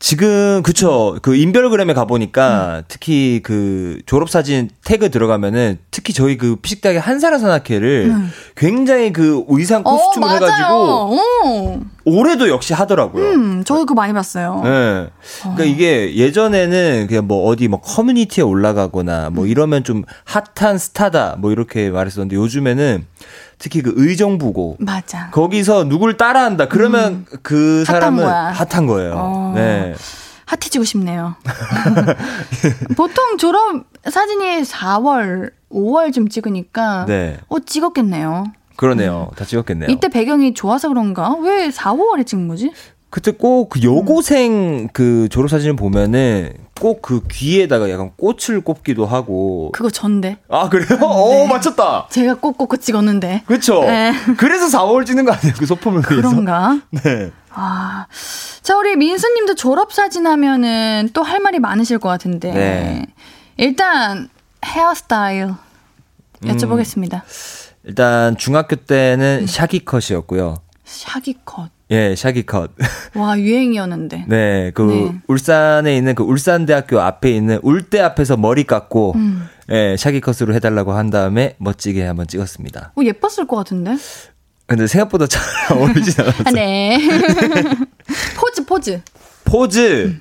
지금 그쵸 그 인별그램에 가 보니까 음. 특히 그 졸업 사진 태그 들어가면은 특히 저희 그 피식대학의 한사라 산악회를 굉장히 그 의상 코스튬을 음. 어, 해가지고 오. 올해도 역시 하더라고요. 음, 저도 그거 많이 봤어요. 네. 그러니까 이게 예전에는 그냥 뭐 어디 뭐 커뮤니티에 올라가거나 뭐 음. 이러면 좀 핫한 스타다 뭐 이렇게 말했었는데 요즘에는 특히 그 의정부고 맞아. 거기서 누굴 따라한다 그러면 그 음. 핫한 사람은 거야. 핫한 거예요. 어. 네. 핫해지고 싶네요. [LAUGHS] 보통 졸업 사진이 4월, 5월쯤 찍으니까 네. 어 찍었겠네요. 그러네요. 다 찍었겠네요. 이때 배경이 좋아서 그런가? 왜 4, 5월에 찍은 거지? 그때 꼭 그 여고생 그 졸업 사진을 보면은 꼭 그 귀에다가 약간 꽃을 꼽기도 하고. 그거 전데. 아 그래요? 어 맞췄다. 제가 꼭꼭꼭 찍었는데. 그렇죠. 네. 그래서 4월 찍는 거 아니에요? 그 소품을 위해서. 그런가? 네. 아, 자 우리 민수 님도 졸업 사진 하면은 또 할 말이 많으실 것 같은데. 네. 일단 헤어스타일 여쭤보겠습니다. 일단 중학교 때는 샤기 컷이었고요. 샤기 컷. 예, 샤기 컷. [LAUGHS] 와 유행이었는데. 네, 그 네. 울산에 있는 그 울산대학교 앞에 있는 울대 앞에서 머리 깎고 음. 예, 샤기 컷으로 해달라고 한 다음에 멋지게 한번 찍었습니다. 어, 예뻤을 것 같은데. 근데 생각보다 잘 [LAUGHS] 어울리진 [LAUGHS] 않았어요. 아, 네. 포즈 포즈. 포즈.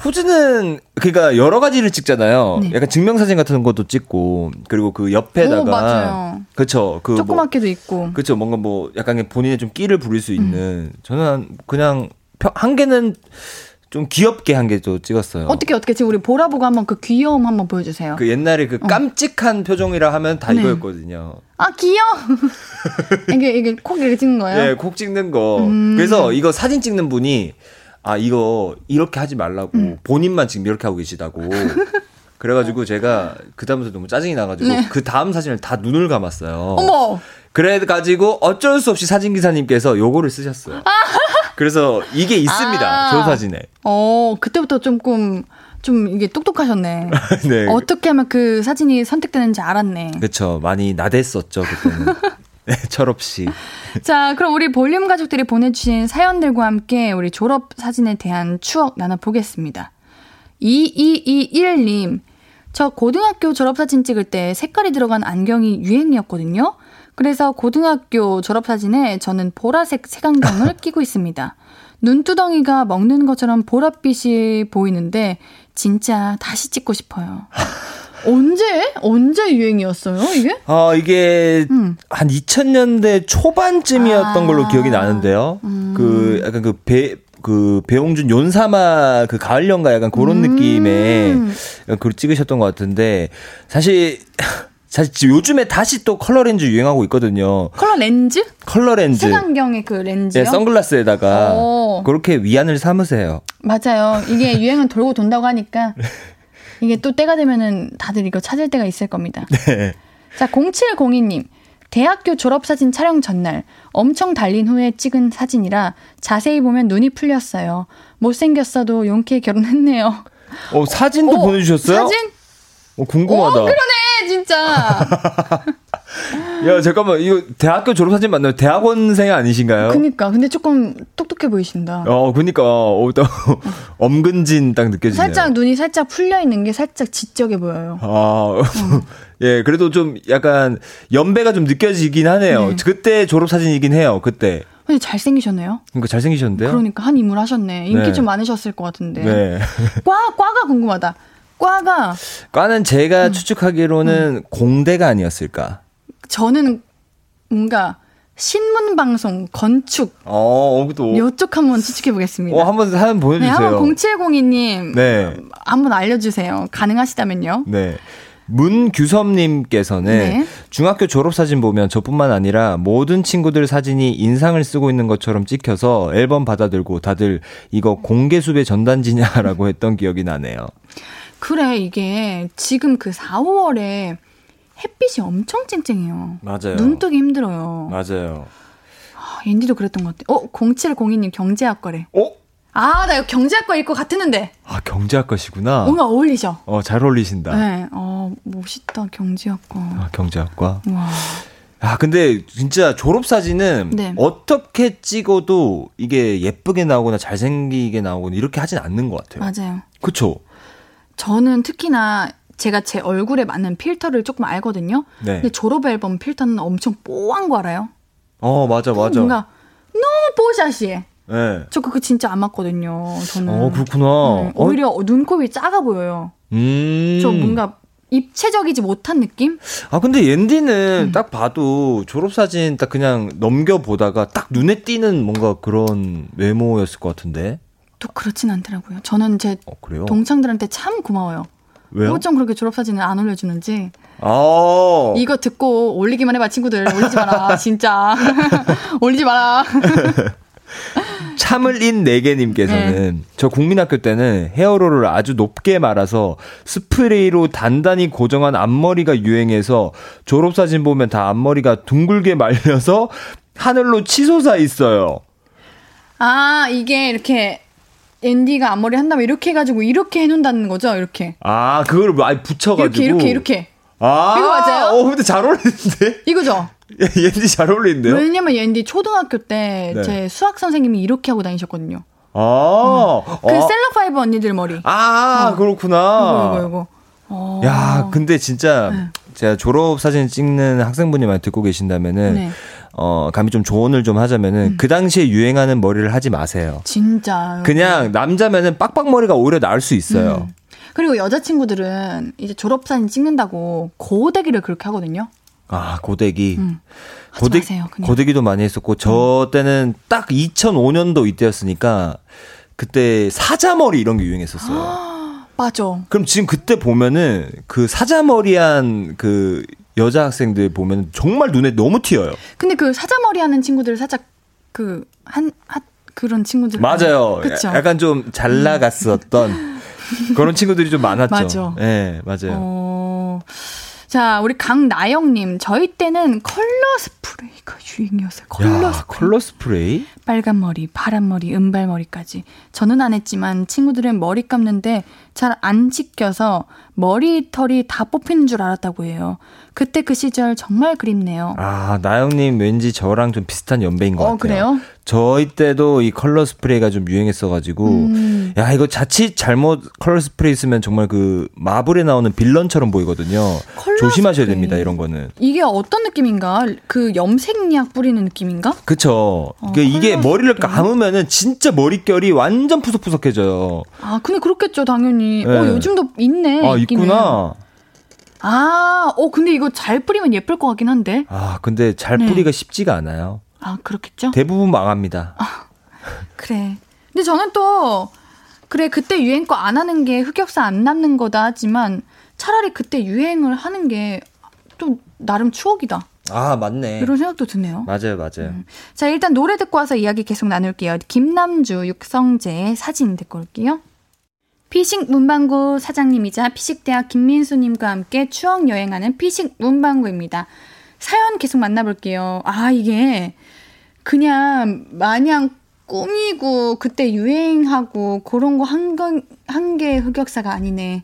포즈는 그러니까 여러 가지를 찍잖아요. 네. 약간 증명사진 같은 것도 찍고 그리고 그 옆에다가. 그렇죠. 그 뭐, 조그맣게도 있고. 그렇죠. 뭔가 뭐 약간 본인의 좀 끼를 부릴 수 있는 저는 그냥 평- 한 개는 좀 귀엽게 한개또 찍었어요. 어떻게 어떻게 지금 우리 보라 보고 한번 그 귀여움 한번 보여주세요. 그 옛날에 그 깜찍한 표정이라 하면 다 어. 네. 이거였거든요. 아 귀여워. [LAUGHS] 이게 이게 콕 이렇게 찍는 거예요? 예, 콕 찍는 거. 음. 그래서 이거 사진 찍는 분이 아 이거 이렇게 하지 말라고 음. 본인만 지금 이렇게 하고 계시다고. [LAUGHS] 그래가지고 제가 그 다음부터 너무 짜증이 나가지고 네. 그 다음 사진을 다 눈을 감았어요. 어머. 그래가지고 어쩔 수 없이 사진 기사님께서 요거를 쓰셨어요. 그래서 이게 있습니다. 아. 졸업 사진에. 어 그때부터 조금 좀 이게 똑똑하셨네. [LAUGHS] 네. 어떻게 하면 그 사진이 선택되는지 알았네. 그렇죠. 많이 나댔었죠 그때는. [LAUGHS] 네, 철없이. [LAUGHS] 자, 그럼 우리 볼륨 가족들이 보내주신 사연들과 함께 우리 졸업 사진에 대한 추억 나눠보겠습니다. 2221님, 저 고등학교 졸업 사진 찍을 때 색깔이 들어간 안경이 유행이었거든요. 그래서 고등학교 졸업 사진에 저는 보라색 색안경을 [LAUGHS] 끼고 있습니다. 눈두덩이가 먹는 것처럼 보랏빛이 보이는데 진짜 다시 찍고 싶어요. [LAUGHS] 언제? 언제 유행이었어요, 이게? 아, 이게 음. 한 2000년대 초반쯤이었던 아. 걸로 기억이 나는데요. 음. 그 약간 그 배, 그 배용준 윤사마 그 가을 연가 약간 그런 음. 느낌의 그걸 찍으셨던 것 같은데 사실 [LAUGHS] 사실 요즘에 다시 또 컬러 렌즈 유행하고 있거든요. 컬러 렌즈? 컬러 렌즈. 색안경의 그 렌즈요? 네, 선글라스에다가 오. 그렇게 위안을 삼으세요. 맞아요. 이게 유행은 돌고 돈다고 하니까 [LAUGHS] 이게 또 때가 되면은 다들 이거 찾을 때가 있을 겁니다. 네. 자, 0702님. 대학교 졸업사진 촬영 전날 엄청 달린 후에 찍은 사진이라 자세히 보면 눈이 풀렸어요. 못생겼어도 용케 결혼했네요. 어, 사진도 어, 보내주셨어요? 사진? 어, 궁금하다. 오, 그러네, 진짜. [LAUGHS] 야, 잠깐만. 이거 대학교 졸업사진 맞나요? 대학원생 아니신가요? 그니까. 근데 조금 똑똑해 보이신다. 어, 그니까, 어, 또, [LAUGHS] 엄근진 딱 느껴지네요. 살짝 눈이 살짝 풀려 있는 게 살짝 지적해 보여요. 아, [LAUGHS] 예, 그래도 좀 약간 연배가 좀 느껴지긴 하네요. 네. 그때 졸업사진이긴 해요, 그때. 근데 잘생기셨네요. 그러니까 잘생기셨는데요? 그러니까 한 인물 하셨네. 인기 네. 좀 많으셨을 것 같은데. 네. [LAUGHS] 과 과가 궁금하다. 과가 과는 제가 음. 추측하기로는 공대가 아니었을까. 저는 뭔가 신문 방송, 건축 어, 또. 요쪽 한번 추측해 보겠습니다. 어, 한번 사연 네, 보여 주세요. 한번 0702님 네. 한번 알려 주세요. 가능하시다면요. 네. 문규섭님께서는 네. 중학교 졸업사진 보면 저뿐만 아니라 모든 친구들 사진이 인상을 쓰고 있는 것처럼 찍혀서 앨범 받아들고 다들 이거 공개수배 전단지냐라고 했던 기억이 나네요. 그래 이게 지금 그 4, 5월에 햇빛이 엄청 쨍쨍해요. 맞아요. 눈 뜨기 힘들어요. 맞아요. 아, 앤디도 그랬던 것 같아. 어, 0702님 경제학과래. 어? 아, 나 이거 경제학과일 것 같았는데. 아, 경제학과시구나. 뭔가 어울리죠? 어, 잘 어울리신다. 네. 어, 멋있다, 경제학과. 아, 경제학과. 와. 아, 근데 진짜 졸업사진은 네. 어떻게 찍어도 이게 예쁘게 나오거나 잘생기게 나오거나 이렇게 하진 않는 것 같아요. 맞아요. 그쵸? 저는 특히나 제가 제 얼굴에 맞는 필터를 조금 알거든요. 네. 근데 졸업 앨범 필터는 엄청 뽀한 거 알아요? 어, 맞아, 맞아. 뭔가 너무 뽀샤시해. 네. 저 그거 진짜 안 맞거든요. 저는. 어, 그렇구나. 음, 오히려 눈곱이 작아 보여요. 음. 좀 뭔가 입체적이지 못한 느낌? 아, 근데 옌디는 음. 딱 봐도 졸업사진 딱 그냥 넘겨보다가 딱 눈에 띄는 뭔가 그런 외모였을 것 같은데. 또 그렇진 않더라고요. 저는 제 어? 동창들한테 참 고마워요. 왜요? 어쩜 그렇게 졸업사진을 안 올려주는지. 아. 이거 듣고 올리기만 해봐, 친구들. 올리지 마라, [LAUGHS] 진짜. [LAUGHS] 올리지 마라. [LAUGHS] 참을 인 네개님께서는 네. 저 국민학교 때는 헤어롤을 아주 높게 말아서 스프레이로 단단히 고정한 앞머리가 유행해서 졸업사진 보면 다 앞머리가 둥글게 말려서 하늘로 치솟아 있어요. 아, 이게 이렇게, 앤디가 앞머리 한다면 이렇게 해가지고 이렇게 해놓는다는 거죠, 이렇게. 아, 그걸 아예 붙여가지고. 이렇게, 이렇게, 이렇게. 아, 이거 맞아요? 어, 근데 잘 어울리는데? 이거죠? 얘지 잘 어울리는데요? 왜냐면 앤디 초등학교 때 네. 제 수학 선생님이 이렇게 하고 다니셨거든요. 아, 그 어. 셀럽파이브 언니들 머리. 아, 그렇구나. 이거, 이거, 이거. 어. 야, 근데 진짜 네. 제가 졸업 사진 찍는 학생분이 많이 듣고 계신다면은 네. 음. 어, 감히 좀 조언을 좀 하자면은 그 당시에 유행하는 머리를 하지 마세요. 진짜. 그냥 남자면은 빡빡머리가 오히려 나을 수 있어요. 음. 그리고 여자친구들은 이제 졸업사진 찍는다고 고데기를 그렇게 하거든요. 아, 고데기. 음. 하지 마세요. 음. 고데기도 많이 했었고 저 때는 딱 2005년도 이때였으니까 그때 사자머리 이런 게 유행했었어요. [GASPS] 맞아. 그럼 지금 그때 보면은 그 사자머리한 그 여자 학생들 보면 정말 눈에 너무 튀어요. 근데 그 사자머리 하는 친구들 살짝 그, 한, 한, 그런 친구들. 맞아요. 그쵸. 약간 좀 잘 나갔었던 [LAUGHS] 그런 친구들이 좀 많았죠. 맞아. 네, 맞아요. 어. 자, 우리 강나영님. 저희 때는 컬러 스프레이가 유행이었어요. 컬러 야, 스프레이. 컬러 스프레이? 빨간 머리, 파란 머리, 은발 머리까지. 저는 안 했지만 친구들은 머리 감는데 잘안 찢겨서 머리털이 다 뽑히는 줄 알았다고 해요. 그때 그 시절 정말 그립네요. 아, 나영님 왠지 저랑 좀 비슷한 연배인 것 어, 같아요. 그래요? 저희 때도 이 컬러 스프레이가 좀 유행했어가지고, 음. 야, 이거 자칫 잘못 컬러 스프레이 쓰면 정말 그 마블에 나오는 빌런처럼 보이거든요. 조심하셔야 스프레이. 됩니다, 이런 거는. 이게 어떤 느낌인가? 그 염색약 뿌리는 느낌인가? 그쵸. 어, 그 이게 머리를 스프레이. 감으면은 진짜 머릿결이 완전 푸석푸석해져요. 아, 근데 그렇겠죠, 당연히. 네. 어, 요즘도 있네. 아, 있기는. 있구나. 아, 어, 근데 이거 잘 뿌리면 예쁠 것 같긴 한데. 아, 근데 잘 네. 뿌리가 쉽지가 않아요. 아, 그렇겠죠? 대부분 망합니다. 그래. 근데 저는 또, 그래, 그때 유행 거 안 하는 게 흑역사 안 남는 거다 하지만 차라리 그때 유행을 하는 게 좀 나름 추억이다. 아, 맞네. 이런 생각도 드네요. 맞아요, 맞아요. 자, 일단 노래 듣고 와서 이야기 계속 나눌게요. 김남주, 육성재의 사진 듣고 올게요. 피식 문방구 사장님이자 피식대학 김민수님과 함께 추억 여행하는 피식 문방구입니다. 사연 계속 만나볼게요. 아, 이게 그냥 마냥 꾸미고 그때 유행하고 그런 거 한 건, 한 개의 흑역사가 아니네.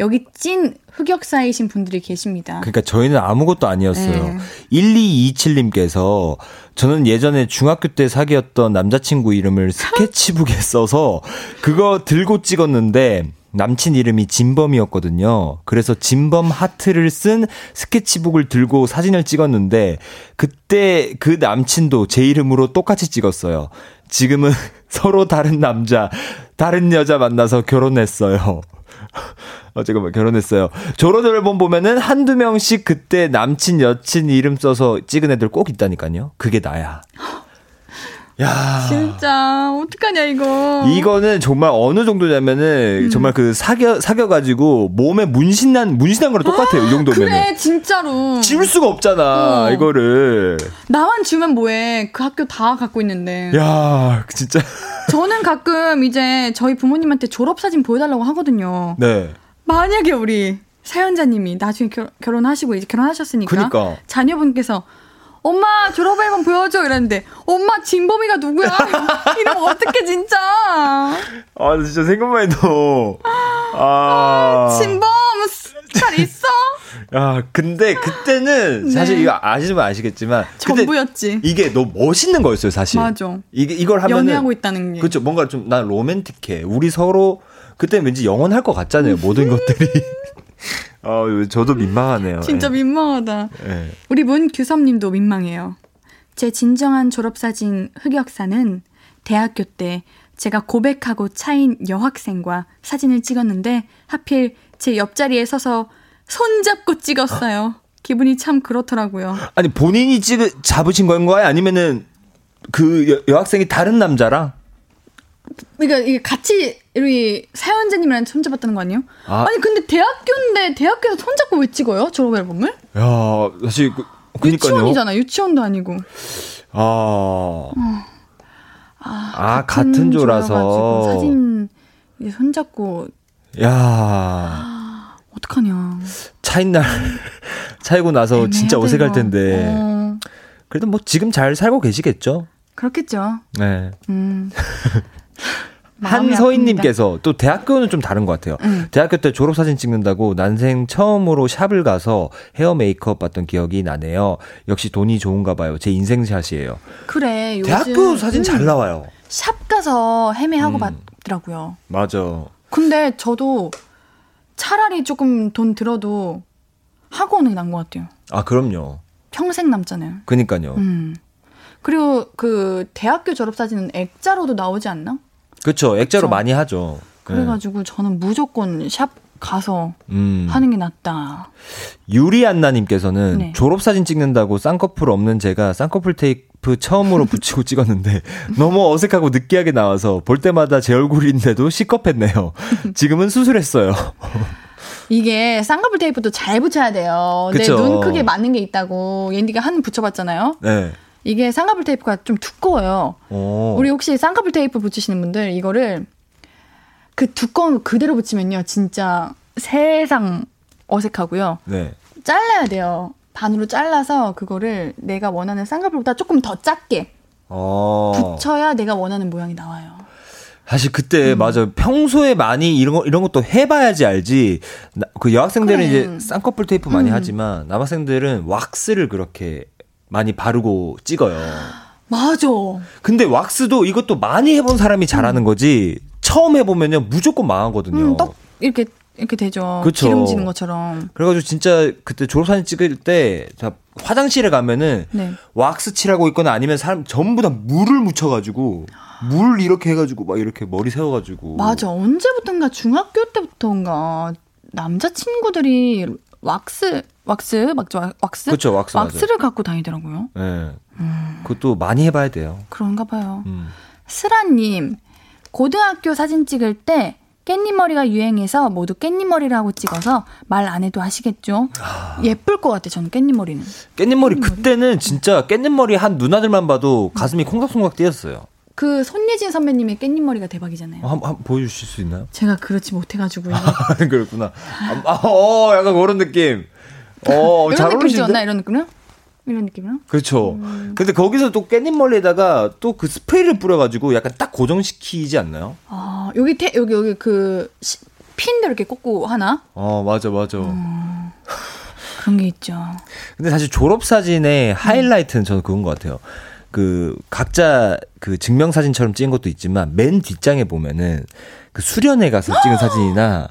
여기 찐 흑역사이신 분들이 계십니다. 그러니까 저희는 아무것도 아니었어요. 네. 1227님께서 저는 예전에 중학교 때 사귀었던 남자친구 이름을 스케치북에 [LAUGHS] 써서 그거 들고 찍었는데 남친 이름이 진범이었거든요. 그래서 진범 하트를 쓴 스케치북을 들고 사진을 찍었는데 그때 그 남친도 제 이름으로 똑같이 찍었어요. 지금은 [LAUGHS] 서로 다른 남자, 다른 여자 만나서 결혼했어요. [LAUGHS] 어, 잠깐만, 결혼했어요. 졸업 앨범 보면은 한두 명씩 그때 남친, 여친 이름 써서 찍은 애들 꼭 있다니까요. 그게 나야. [GASPS] 야. 진짜 어떡하냐 이거. 이거는 정말 어느 정도냐면은 음. 정말 그 사겨 사겨가지고 몸에 문신난 문신한 거랑 똑같아요 이 [GASPS] 정도면은 그래 진짜로. 지울 수가 없잖아 어. 이거를 나만 주면 뭐해? 그 학교 다 갖고 있는데. 야 진짜 저는 가끔 이제 저희 부모님한테 졸업 사진 보여달라고 하거든요. 네 만약에 우리 사연자님이 나중에 결, 결혼하시고 이제 결혼하셨으니까 그니까. 자녀분께서 엄마 졸업 앨범 보여줘 이랬는데 엄마 진범이가 누구야? [LAUGHS] 이러면 어떡해 진짜. 아 진짜 생각만 해도 아 진범 잘 있어? 야, 근데 그때는 사실 네. 이거 아시면 아시겠지만 전부였지. 이게 너무 멋있는 거였어요, 사실. 맞아. 이게 이걸 하면은 연애하고 있다는 게. 그렇죠. 뭔가 좀 난 로맨틱해. 우리 서로 그때 왠지 영원할 것 같잖아요, 모든 것들이. 아, [LAUGHS] 저도 민망하네요. 진짜 예. 민망하다. 예. 우리 문규섭님도 민망해요. 제 진정한 졸업사진 흑역사는 대학교 때 제가 고백하고 차인 여학생과 사진을 찍었는데 하필 제 옆자리에 서서 손잡고 찍었어요. 기분이 참 그렇더라고요. 아니 본인이 찍 잡으신 건가요? 아니면은 그 여, 여학생이 다른 남자랑? 그러니까 이게 같이 우리 사연자님이랑 손잡았다는 거 아니에요? 아. 아. 니 근데 대학교인데 대학교에서 손잡고 왜 찍어요? 졸업 앨범을? 야, 사실 그, 그니까요. 유치원이잖아. 유치원도 아니고. 아. 아, 아, 같은 조라서. 사진 손잡고 야. 어떡하냐. 차인 날 [LAUGHS] 차이고 나서 진짜 어색할 이거. 텐데. 어, 그래도 뭐 지금 잘 살고 계시겠죠? 그렇겠죠. 네. 음. [LAUGHS] 한서인님께서 또 대학교는 좀 다른 것 같아요. 응. 대학교 때 졸업사진 찍는다고 난생 처음으로 샵을 가서 헤어 메이크업 받던 기억이 나네요. 역시 돈이 좋은가 봐요. 제 인생샷이에요. 그래. 대학교 사진 잘 음, 나와요. 샵 가서 헤매하고 음. 받더라고요. 맞아. 근데 저도 차라리 조금 돈 들어도 게 나은 것 같아요. 아, 그럼요. 평생 남잖아요. 그니까요. 음. 그리고 그 대학교 졸업 사진은 액자로도 나오지 않나? 그쵸. 액자로. 많이 하죠. 네. 그래가지고 저는 무조건 샵 가서 음. 하는 게 낫다. 유리안나님께서는 네. 졸업사진 찍는다고 쌍꺼풀 없는 제가 쌍꺼풀 테이프 처음으로 [LAUGHS] 붙이고 찍었는데 [LAUGHS] 너무 어색하고 느끼하게 나와서 볼 때마다 제 얼굴인데도 시겁했네요. 지금은 수술했어요. [LAUGHS] 이게 쌍꺼풀 테이프도 잘 붙여야 돼요. 내. 눈 크게 맞는 게 있다고 옌디가 한 붙여봤잖아요. 네. 이게 쌍꺼풀 테이프가 좀 두꺼워요. 오. 우리 혹시 쌍꺼풀 테이프 붙이시는 분들 이거를 그 두꺼운 거 그대로 붙이면요. 진짜 세상 어색하고요. 네. 잘라야 돼요. 반으로 잘라서 그거를 내가 원하는 쌍꺼풀보다 조금 더 작게 어. 붙여야 내가 원하는 모양이 나와요. 사실 그때 음. 맞아 평소에 많이 이런 거 이런 것도 해봐야지 알지. 나- 그 여학생들은 그래. 이제 쌍꺼풀 테이프 많이 음. 하지만 남학생들은 왁스를 그렇게 많이 바르고 찍어요. 맞아. 근데 왁스도 이것도 많이 해본 사람이 잘하는 거지. 처음 해보면요 무조건 망하거든요. 음, 떡 이렇게 이렇게 되죠. 그쵸. 기름지는 것처럼. 그래가지고 진짜 그때 졸업사진 찍을 때 자, 화장실에 가면은 네. 왁스 칠하고 있거나 아니면 사람 전부 다 물을 묻혀가지고 물 이렇게 해가지고 막 이렇게 머리 세워가지고 맞아. 언제부턴가 중학교 때부터인가 남자 친구들이 왁스 왁스 맞죠? 왁스? 그쵸, 왁스 맞아요. 왁스를 갖고 다니더라고요. 네. 음, 그것도 많이 해 봐야 돼요. 그런가 봐요. 음. 스라 님 고등학교 사진 찍을 때 깻잎 머리가 유행해서 모두 깻잎 머리라고 찍어서 말 안 해도 아시겠죠? 예쁠 것 같아 저는 깻잎 머리는. 깻잎머리 그때는 진짜 깻잎머리 한 누나들만 봐도 가슴이 콩닥콩닥 뛰었어요. 그 손예진 선배님의 깻잎 머리가 대박이잖아요. 한, 한 보여주실 수 있나요? 제가 그렇지 못해가지고 이게 [LAUGHS] 그렇구나. 아, 어, 약간 그런 느낌. 어, 이런 잘 느낌 어울리시는데? 이런 느낌이요? 이런 느낌이요? 그렇죠. 음. 근데 거기서 또 깻잎머리에다가 또 그 스프레이를 뿌려가지고 약간 딱 고정시키지 않나요? 아 여기 태, 여기 여기 그 시- 핀도 이렇게 꽂고 하나 어, 맞아, 맞아. 음. 그런 게 있죠. 근데 사실 졸업 사진의 하이라이트는 저는 그건 것 같아요. 그, 각자 그 증명 사진처럼 찍은 것도 있지만 맨 뒷장에 보면은 그 수련회 가서 찍은 [GASPS] 사진이나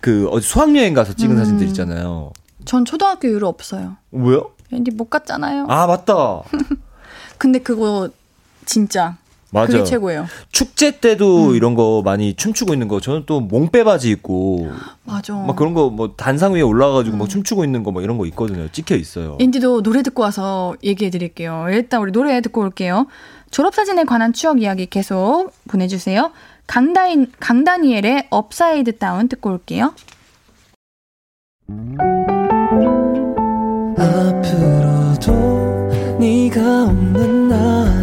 그 어디 수학여행 가서 찍은 음. 사진들 있잖아요. 전 초등학교 이후로 없어요. 왜요? 왠지 못 갔잖아요. 아, 맞다. [LAUGHS] 근데 그거 진짜 맞아. 그게 최고예요. 축제 때도 음. 이런 거 많이 춤추고 있는 거 저는 또 몽빼바지 입고 맞아. 막 그런 거 뭐 단상 위에 올라가가지고 음. 막 춤추고 있는 거뭐 이런 거 있거든요. 찍혀 있어요. 인디도 노래 듣고 와서 얘기해 드릴게요. 일단 우리 노래 듣고 올게요. 졸업사진에 관한 추억 이야기 계속 보내주세요. 강다인, 강다니엘의 Upside Down 듣고 올게요. 앞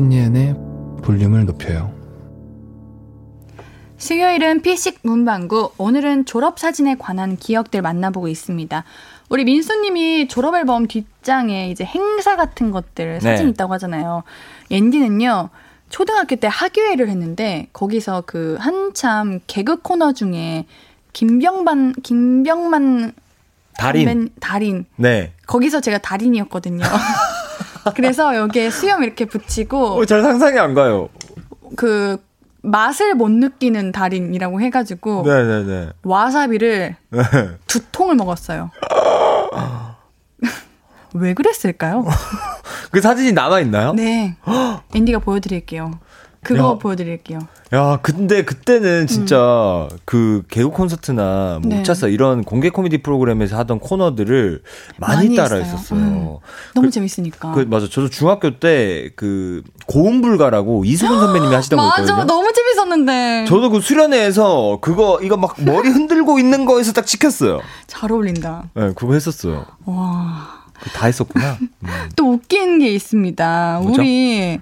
신예은의 볼륨을 높여요 수요일은 피식 문방구. 오늘은 졸업사진에 관한 기억들 만나보고 있습니다. 우리 민수님이 졸업앨범 뒷장에 이제 행사 같은 것들 사진 네. 있다고 하잖아요. 옌디는요, 초등학교 때 학교회를 했는데, 거기서 그 한참 개그 코너 중에 김병만, 김병만 달인. 선배- 달인. 네. 거기서 제가 달인이었거든요. [LAUGHS] 그래서 여기에 수염 이렇게 붙이고, 어, 잘 상상이 안 가요. 그 맛을 못 느끼는 달인이라고 해가지고 네네네. 와사비를 네. 두 통을 먹었어요. 왜 그랬을까요? 그 사진이 남아 있나요? 네. 앤디가 보여드릴게요. 그거 야. 보여드릴게요. 야, 근데 그때는 진짜 그 개그 콘서트나 뭐 음. 네. 우차사 이런 공개 코미디 프로그램에서 하던 코너들을 많이, 많이 따라 했어요. 했었어요. 음. 너무 재밌으니까. 그 맞아. 저도 중학교 때 그 고음불가라고 이수근 선배님이 하시던 거 맞아, 있거든요. 너무 재밌었는데. 저도 그 수련회에서 그거 이거 막 머리 흔들고 있는 거에서 딱 찍혔어요. 잘 어울린다. 네, 그거 했었어요. 와. 그거 다 했었구나. [LAUGHS] 음. 또 웃긴 게 있습니다. 뭐죠? 우리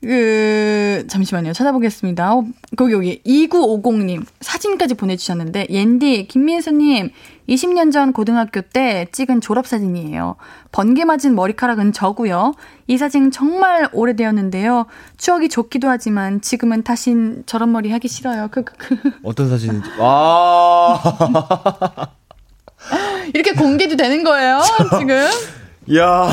그 잠시만요. 찾아보겠습니다. 어, 거기 여기 2950님 사진까지 보내주셨는데 옌디 김민수님 20년 전 고등학교 때 찍은 졸업 사진이에요. 번개 맞은 머리카락은 저고요. 이 사진 정말 오래되었는데요. 추억이 좋기도 하지만 지금은 다신 저런 머리 하기 싫어요. 그, 그, 그. 어떤 사진인지. [LAUGHS] 아. 이렇게 공개도 되는 거예요 지금? 야.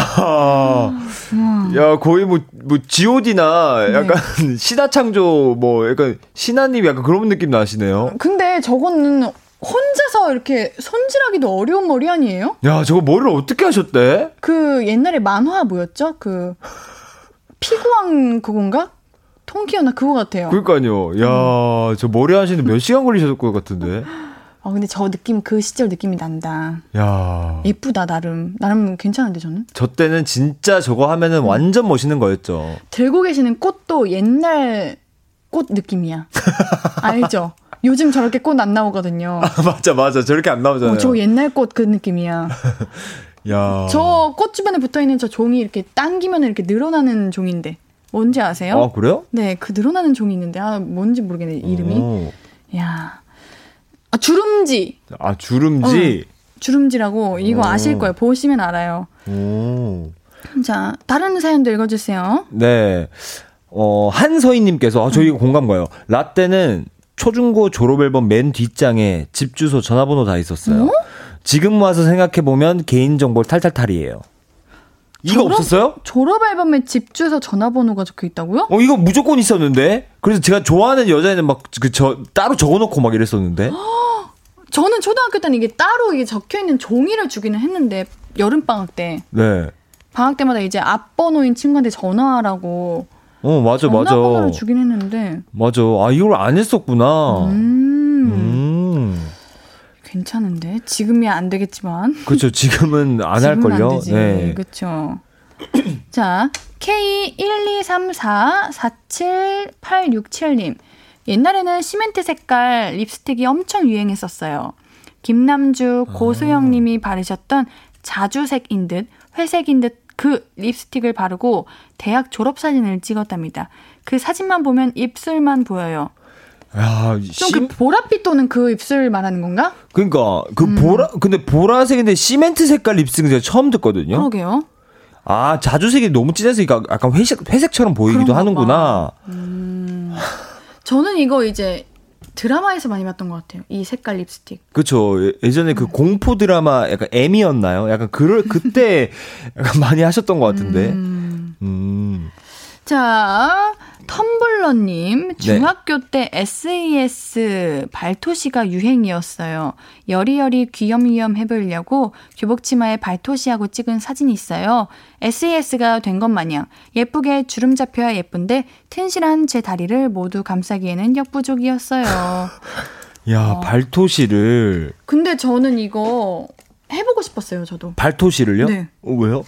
야, 거의 뭐, 뭐, GOD나 약간 [LAUGHS] 신화창조, 뭐, 약간 신하님 약간 그런 느낌 나시네요. 근데 저거는 혼자서 이렇게 손질하기도 어려운 머리 아니에요? 야, 저거 머리를 어떻게 하셨대? 그 옛날에 만화 뭐였죠? 그 피구왕 그건가? 통키어나 그거 같아요. 그러니까요. 야, 저 머리 하시는데 몇 시간 걸리셨을 것 같은데. 아 근데 저 느낌 그 시절 느낌이 난다. 야. 예쁘다 나름 나름 괜찮은데 저는 저 때는 진짜 저거 하면은 완전 멋있는 거였죠. 들고 계시는 꽃도 옛날 꽃 느낌이야. [LAUGHS] 알죠? 요즘 저렇게 꽃 안 나오거든요. 맞아, 맞아. 저렇게 안 나오잖아요. 어, 저 옛날 꽃 그 느낌이야. [LAUGHS] 야. 저 꽃 주변에 붙어 있는 저 종이 이렇게 당기면 이렇게 늘어나는 종인데 뭔지 아세요? 아, 그래요? 네, 그 늘어나는 종이 있는데 아 뭔지 모르겠네 이름이. 오. 야, 아 주름지, 아, 주름지. 주름지라고 이거 오. 아실 거예요. 보시면 알아요. 오. 자, 다른 사연도 읽어주세요. 네. 어, 한서희님께서, 아, 저 이거 공감 가요. 라떼는 초중고 졸업앨범 맨 뒷장에 집 주소 전화번호 다 있었어요. 지금 와서 생각해보면 개인정보 탈탈탈이에요. 이거 졸업- 없었어요? 졸업 앨범에 집 주소 전화번호가 적혀 있다고요? 어, 이거 무조건 있었는데? 그래서 제가 좋아하는 여자애는 막, 그, 저, 따로 적어놓고 막 이랬었는데? [GASPS] 저는 초등학교 때는 이게 따로 이게 적혀 있는 종이를 주기는 했는데 여름 방학 때 네. 방학 때마다 이제 앞번호인 친구한테 전화하라고 어, 맞아, 맞아. 전화번호를 주긴 했는데 맞아. 아, 이걸 안 했었구나. 음, 음. 괜찮은데 지금이야 안 되겠지만 그렇죠. 지금은 안 할 걸요. 안 되지. 네. 그렇죠. [CLEARS THROAT] 자, K123447867님. 옛날에는 시멘트 색깔 립스틱이 엄청 유행했었어요. 김남주, 고소영 님이 바르셨던 자주색인 듯 회색인 듯 그 립스틱을 바르고 대학 졸업 사진을 찍었답니다. 그 사진만 보면 입술만 보여요. 야, 좀 심- 그 보랏빛 도는 그 입술 말하는 건가? 그러니까 그 음. 보라 근데 보라색인데 시멘트 색깔 립스틱은 제가 처음 듣거든요. 그러게요. 아 자주색이 너무 진해서 약간 회색 회색처럼 보이기도 하는구나. [LAUGHS] 저는 이거 이제 드라마에서 많이 봤던 것 같아요. 이 색깔 립스틱. 그렇죠. 예전에 그 공포 드라마 약간 M이었나요? 약간 그럴 그때 [LAUGHS] 약간 많이 하셨던 것 같은데. 음. 자, 텀블러님, 네. 중학교 때 SES 발토시가 유행이었어요. 여리여리 귀염귀염 해보려고 교복 치마에 발토시하고 찍은 사진이 있어요. SES가 된 것 마냥 예쁘게 주름 잡혀야 예쁜데 튼실한 제 다리를 모두 감싸기에는 역부족이었어요. [LAUGHS] 야 발토시를 근데 저는 이거 해보고 싶었어요, 저도. 발토시를요? 네. 어, 왜요?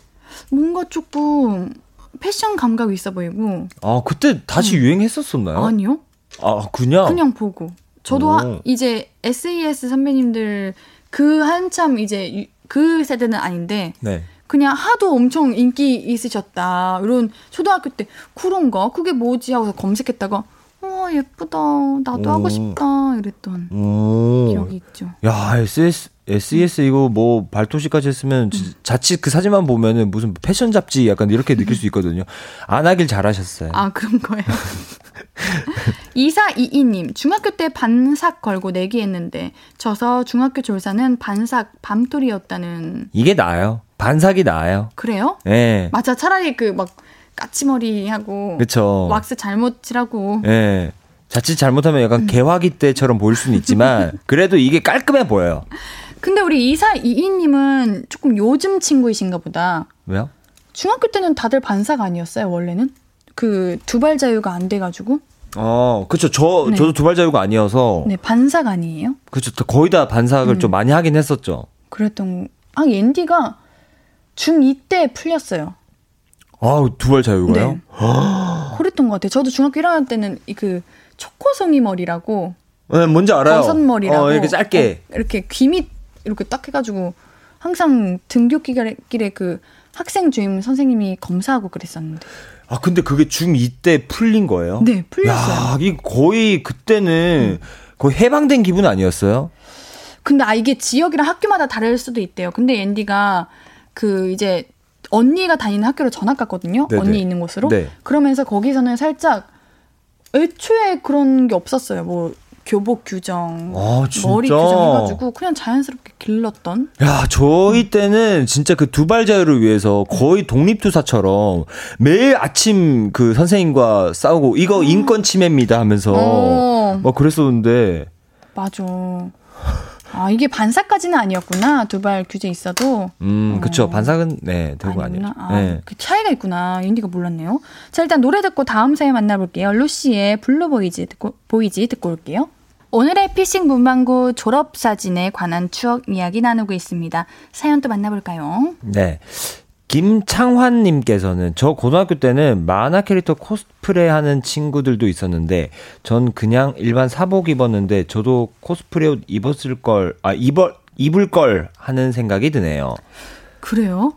뭔가 조금 패션 감각이 있어 보이고. 아 그때 다시 유행했었었나요? 아니요? 아 그냥 그냥 보고. 저도 오. 하- 이제 SES 선배님들 그 한참 이제 유- 그 세대는 아닌데 네. 그냥 하도 엄청 인기 있으셨다. 이런 초등학교 때거 그게 뭐지 하고서 검색했다가 와 예쁘다. 나도 오. 하고 싶다. 이랬던 오. 기억이 있죠. 야, SS, SES 이거 뭐 발토시까지 했으면 지- 자칫 그 사진만 보면은 무슨 패션 잡지 약간 이렇게 느낄 수 있거든요. 안 하길 잘하셨어요. 아, 그런 거예요. [LAUGHS] 2422님, 중학교 때 반삭 걸고 내기했는데, 져서 중학교 졸사는 반삭 밤돌이였다는, 이게 나아요. 반삭이 나아요. 그래요? 예. 맞아, 차라리 그 막, 까치머리 하고 그쵸. 왁스 잘못 칠하고 예. 자칫 잘못하면 약간 개화기 때처럼 보일 수는 있지만 [LAUGHS] 그래도 이게 깔끔해 보여요. 근데 우리 이사 이이님은 조금 요즘 친구이신가 보다. 왜요? 중학교 때는 다들 반사가 아니었어요 원래는 그 두발 자유가 안 돼가지고 어, 그쵸. 저, 네. 저도 두발 자유가 아니어서. 네 반사가 아니에요. 그쵸. 거의 다 반삭을 음. 좀 많이 하긴 했었죠. 그랬던 아 옌디가 중2 때 풀렸어요. 아우, 두발 자유가요? 네. [GASPS] 그랬던 것 같아요. 저도 중학교 1학년 때는 이그 초코송이 머리라고 네, 뭔지 알아요. 버섯 머리라고 어, 이렇게 짧게. 어, 이렇게 귀밑 이렇게 딱 해가지고 항상 등교길에 길에 그 학생 주임 선생님이 검사하고 그랬었는데 아, 근데 그게 중2 때 풀린 거예요? 네 풀렸어요. 야, 이 거의 그때는 거의 해방된 기분 아니었어요? 근데 아 이게 지역이랑 학교마다 다를 수도 있대요. 근데 앤디가 그 이제 언니가 다니는 학교로 전학 갔거든요. 네네. 언니 있는 곳으로. 네. 그러면서 거기서는 살짝 애초에 그런 게 없었어요. 뭐 교복 규정, 아? 머리 규정 해가지고 그냥 자연스럽게 길렀던. 야, 저희 때는 진짜 그 두발 자유를 위해서 거의 독립투사처럼 매일 아침 그 선생님과 싸우고 이거 인권 침해입니다 하면서 어. 막 그랬었는데 맞아. 아 이게 반사까지는 아니었구나. 두발 규제 있어도. 음, 그쵸. 어. 반삭은, 네, 되고 아니구나. 아니죠. 아, 네. 그 차이가 있구나. 윈디가 몰랐네요. 자, 일단 노래 듣고 다음 사연 만나볼게요. 루시의 Blue Voyage 듣고, Voyage 듣고 올게요. 오늘의 피싱 문방구 졸업 사진에 관한 추억 이야기 나누고 있습니다. 사연 또 만나볼까요? 네. 김창환님께서는 저 고등학교 때는 만화 캐릭터 코스프레 하는 친구들도 있었는데 전 그냥 일반 사복 입었는데 저도 코스프레 옷 입었을 걸, 아, 입을, 입을 걸 하는 생각이 드네요. 그래요?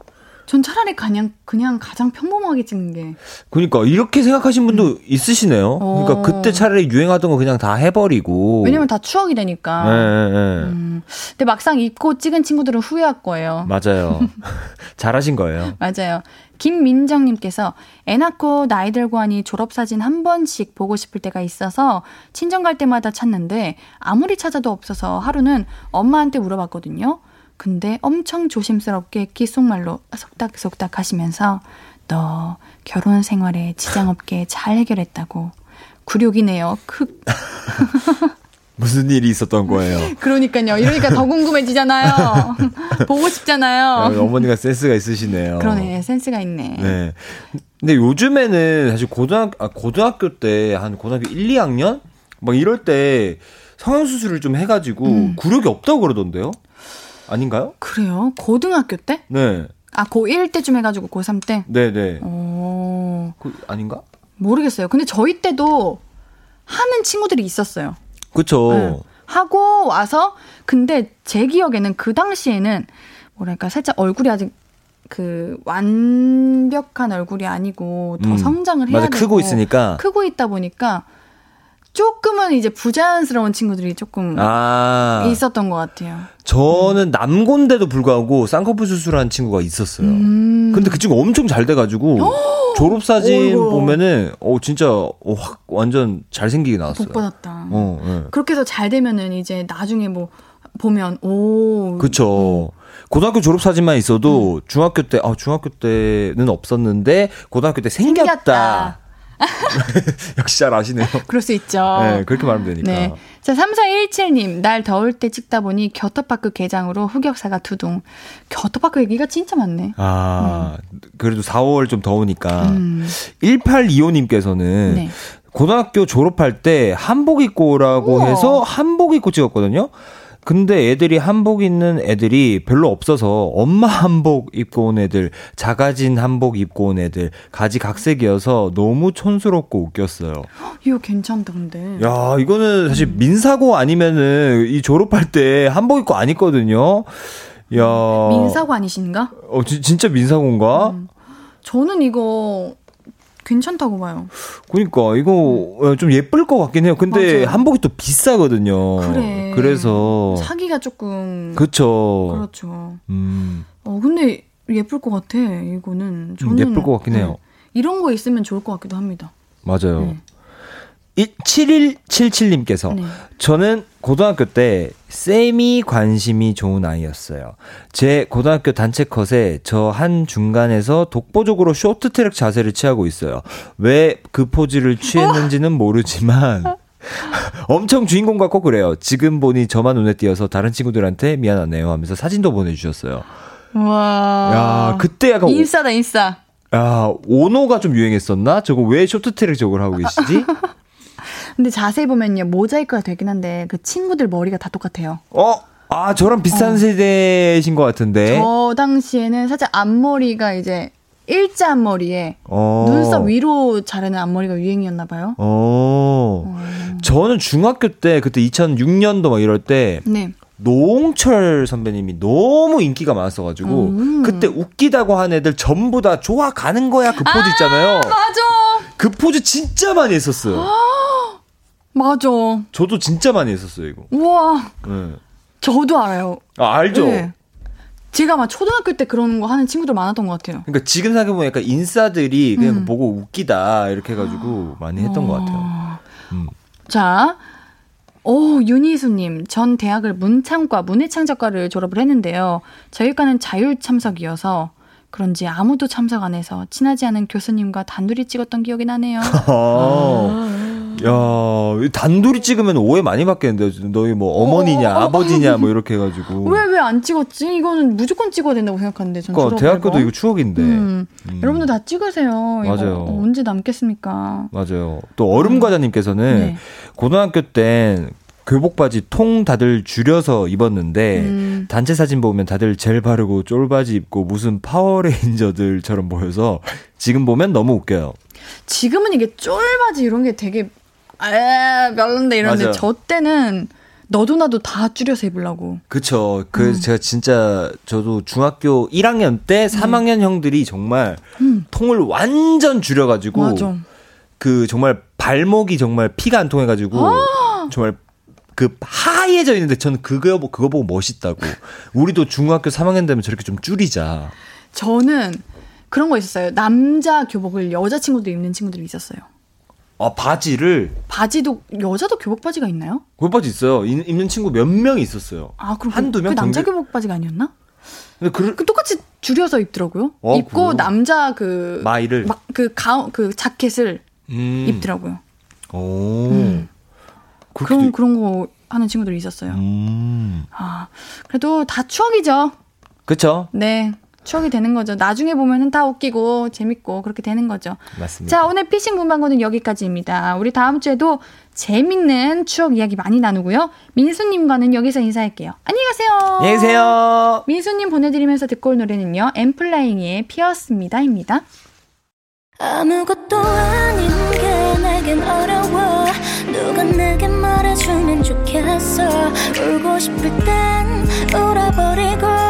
전 차라리 그냥 그냥 가장 평범하게 찍는 게 그러니까 이렇게 생각하신 분도 있으시네요. 그러니까 어. 그때 차라리 유행하던 거 그냥 다 해버리고. 왜냐면 다 추억이 되니까. 네, 네, 네. 음, 근데 막상 입고 찍은 친구들은 후회할 거예요. 맞아요. [LAUGHS] [LAUGHS] 잘하신 거예요. 맞아요. 김민정님께서 애 낳고 나이 들고 하니 졸업사진 한 번씩 보고 싶을 때가 있어서 친정 갈 때마다 찾는데 아무리 찾아도 없어서 하루는 엄마한테 물어봤거든요. 근데 엄청 조심스럽게 귓속말로 속닥속닥 하시면서 너 결혼 생활에 지장 없게 잘 해결했다고. 굴욕이네요. 크. [LAUGHS] 무슨 일이 있었던 거예요? 그러니까요. 이러니까 더 궁금해지잖아요. [LAUGHS] 보고 싶잖아요. 아, 어머니가 센스가 있으시네요. 그러네. 센스가 있네. 네. 근데 요즘에는 사실 고등학교, 아, 고등학교 때 한 고등학교 1, 2학년? 막 이럴 때 성형수술을 좀 해가지고 음. 굴욕이 없다고 그러던데요? 아닌가요? 그래요? 고등학교 때? 네. 아, 고1 때쯤 해가지고 고3 때? 네네. 어, 그, 아닌가? 모르겠어요. 근데 저희 때도 하는 친구들이 있었어요. 그쵸. 네. 하고 와서, 근데 제 기억에는 그 당시에는, 뭐랄까, 살짝 얼굴이 아직 그 완벽한 얼굴이 아니고 더 음. 성장을 해야 맞아, 되고 크고 있으니까. 크고 있다 보니까 조금은 이제 부자연스러운 친구들이 조금 아. 있었던 것 같아요. 저는 남곤데도 불구하고 쌍꺼풀 수술한 친구가 있었어요. 음. 근데 그 친구 엄청 잘 돼가지고 졸업사진 어이구. 보면은 어 진짜 어, 확 완전 잘생기게 나왔어요. 복 받았다. 어, 예. 그렇게 해서 잘 되면은 이제 나중에 뭐 보면 오 그쵸. 고등학교 졸업 사진만 있어도 중학교 때, 아, 중학교 때는 없었는데, 고등학교 때 생겼다. 생겼다. [LAUGHS] 역시 잘 아시네요. 그럴 수 있죠. 네, 그렇게 말하면 되니까. 네. 자, 3417님, 날 더울 때 찍다 보니 겨터파크 개장으로 흑역사가 두둥. 겨터파크 얘기가 진짜 많네. 아, 그래도 4월 좀 더우니까. 음. 1825님께서는 네. 고등학교 졸업할 때 한복 입고 오라고 우와. 해서 한복 입고 찍었거든요. 근데 애들이 한복 입는 애들이 별로 없어서 엄마 [LAUGHS] 한복 입고 온 애들, 자가진 한복 입고 온 애들, 가지 각색이어서 너무 촌스럽고 웃겼어요. [GASPS] 이거 괜찮다, 근데. 야, 이거는 사실 민사고 아니면은 이 졸업할 때 한복 입고 안 입거든요. 야. 민사고 아니신가? 어, 지- 진짜 민사고인가? 저는 이거 괜찮다고 봐요. 그러니까 이거 어, 좀 예쁠 것 같긴 해요. 근데 맞아요. 한복이 또 비싸거든요. 그래. 그래서 사기가 조금. 어. 그쵸. 그렇죠. 음, 어, 근데 예쁠 것 같아, 이거는. 저는. 음, 예쁠 것 같긴 해요. 이런 거 있으면 좋을 것 같기도 합니다. 맞아요. 네. 이 7177님께서 네. 저는 고등학교 때 쌤이 관심이 좋은 아이였어요. 제 고등학교 단체 컷에 저 한 중간에서 독보적으로 쇼트트랙 자세를 취하고 있어요. 왜 그 포즈를 취했는지는 모르지만 [LAUGHS] 엄청 주인공 같고 그래요. 지금 보니 저만 눈에 띄어서 다른 친구들한테 미안하네요 하면서 사진도 보내주셨어요. 와. 야, 그때 약간 인싸다, 인싸. 야, 오노가 좀 유행했었나? 저거 왜 쇼트트랙 저걸 하고 계시지? [LAUGHS] 근데 자세히 보면요, 모자이크가 되긴 한데, 그 친구들 머리가 다 똑같아요. 어? 아, 저랑 비슷한 어. 세대신 것 같은데. 저 당시에는 살짝 앞머리가 이제 일자 앞머리에 어. 눈썹 위로 자르는 앞머리가 유행이었나 봐요. 어. 저는 중학교 때, 그때 2006년도 막 이럴 때, 네. 노홍철 선배님이 너무 인기가 많았어가지고, 음. 그때 웃기다고 한 애들 전부 다 좋아 가는 거야 그 포즈 있잖아요. 맞아. 그 포즈 진짜 많이 했었어요. 맞아. 저도 진짜 많이 했었어요, 이거. 우와. 네. 저도 알아요. 아, 알죠? 네. 제가 막 초등학교 때 그런 거 하는 친구들 많았던 것 같아요. 그러니까 지금 생각해보면 약간 인싸들이 그냥 음. 보고 웃기다 이렇게 해가지고 많이 했던 것 같아요. 음. 자, 오, 윤희수님. 전 대학을 문창과 문해창작과를 졸업을 했는데요. 저희과는 자율 참석이어서 그런지 아무도 참석 안 해서 친하지 않은 교수님과 단둘이 찍었던 기억이 나네요. [LAUGHS] 아, 야, 단둘이 찍으면 오해 많이 받겠는데 너희 뭐 어머니냐, 어, 어, 어. 아버지냐, 뭐 [LAUGHS] 이렇게 해가지고. 왜 왜 안 찍었지? 이거는 무조건 찍어야 된다고 생각하는데 전 그러니까 대학교도. 이거 추억인데. 음. 음. 여러분도 다 찍으세요. 맞아요. 언제 남겠습니까? 맞아요. 또 얼음 과자님께서는 네. 고등학교 땐 교복 바지 통 다들 줄여서 입었는데 음. 단체 사진 보면 다들 젤 바르고 쫄바지 입고 무슨 파워레인저들처럼 보여서 지금 보면 너무 웃겨요. 지금은 이게 쫄바지 이런 게 되게 아 별론데 이런데. 저 때는 너도 나도 다 줄여서 입으려고. 그쵸. 그, 음. 제가 진짜, 저도 중학교 1학년 때 3학년 형들이 정말 음. 통을 완전 줄여가지고, 맞아. 그 정말 발목이 정말 피가 안 통해가지고, 아! 정말 그 하얘져 있는데 저는 그거, 보- 그거 보고 멋있다고. 우리도 중학교 3학년 되면 저렇게 좀 줄이자. 저는 그런 거 있었어요. 남자 교복을 여자 친구들 입는 친구들이 있었어요. 아, 바지를, 바지도 여자도 교복 바지가 있나요? 그 바지 있어요. 입- 입는 친구 몇명 있었어요. 아 그럼 한두 그, 명? 그 남자 교복 바지가 아니었나? 근데 그, 그 똑같이 줄여서 입더라고요. 어, 입고 그래요? 남자 그 마이를. 막 그 가운 그 자켓을 음. 입더라고요. 오. 음. 그런 돼- 그런 거 하는 친구들이 있었어요. 음. 아 그래도 다 추억이죠. 그쵸? 네. 추억이 되는 거죠. 나중에 보면은 다 웃기고 재밌고 그렇게 되는 거죠. 맞습니다. 자, 오늘 피싱 문방구는 여기까지입니다. 우리 다음 주에도 재밌는 추억 이야기 많이 나누고요. 민수님과는 여기서 인사할게요. 안녕히 가세요. 안녕히 계세요. 민수님 보내드리면서 듣고 올 노래는요. 엠플라잉의 피었습니다입니다. 아무것도 아닌 게 내겐 어려워 누가 내게 말해주면 좋겠어 울고 싶을 땐 울어버리고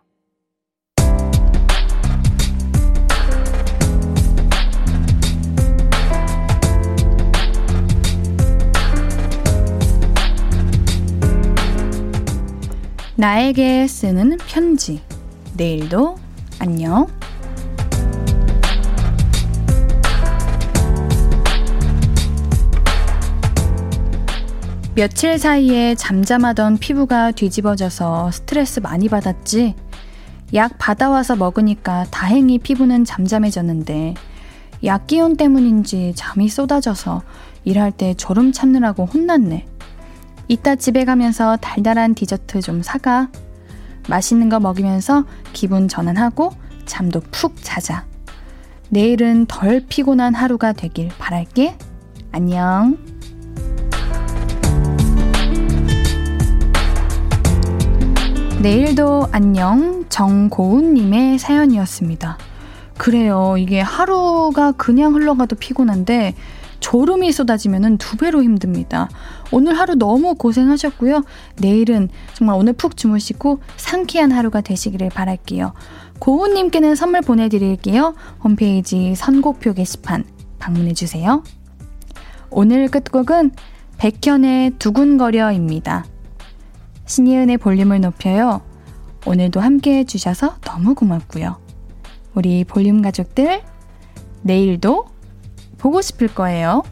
나에게 쓰는 편지. 내일도 안녕. 며칠 사이에 잠잠하던 피부가 뒤집어져서 스트레스 많이 받았지. 약 받아와서 먹으니까 다행히 피부는 잠잠해졌는데 약 기운 때문인지 잠이 쏟아져서 일할 때 졸음 참느라고 혼났네. 이따 집에 가면서 달달한 디저트 좀 사가. 맛있는 거 먹이면서 기분 전환하고 잠도 푹 자자. 내일은 덜 피곤한 하루가 되길 바랄게. 안녕. 내일도 안녕 정고운님의 사연이었습니다. 그래요. 이게 하루가 그냥 흘러가도 피곤한데 졸음이 쏟아지면 두 배로 힘듭니다. 오늘 하루 너무 고생하셨고요. 내일은 정말 오늘 푹 주무시고 상쾌한 하루가 되시기를 바랄게요. 고은님께는 선물 보내드릴게요. 홈페이지 선곡표 게시판 방문해주세요. 오늘 끝곡은 백현의 두근거려입니다. 신예은의 볼륨을 높여요. 오늘도 함께 해주셔서 너무 고맙고요. 우리 볼륨 가족들, 내일도 보고 싶을 거예요.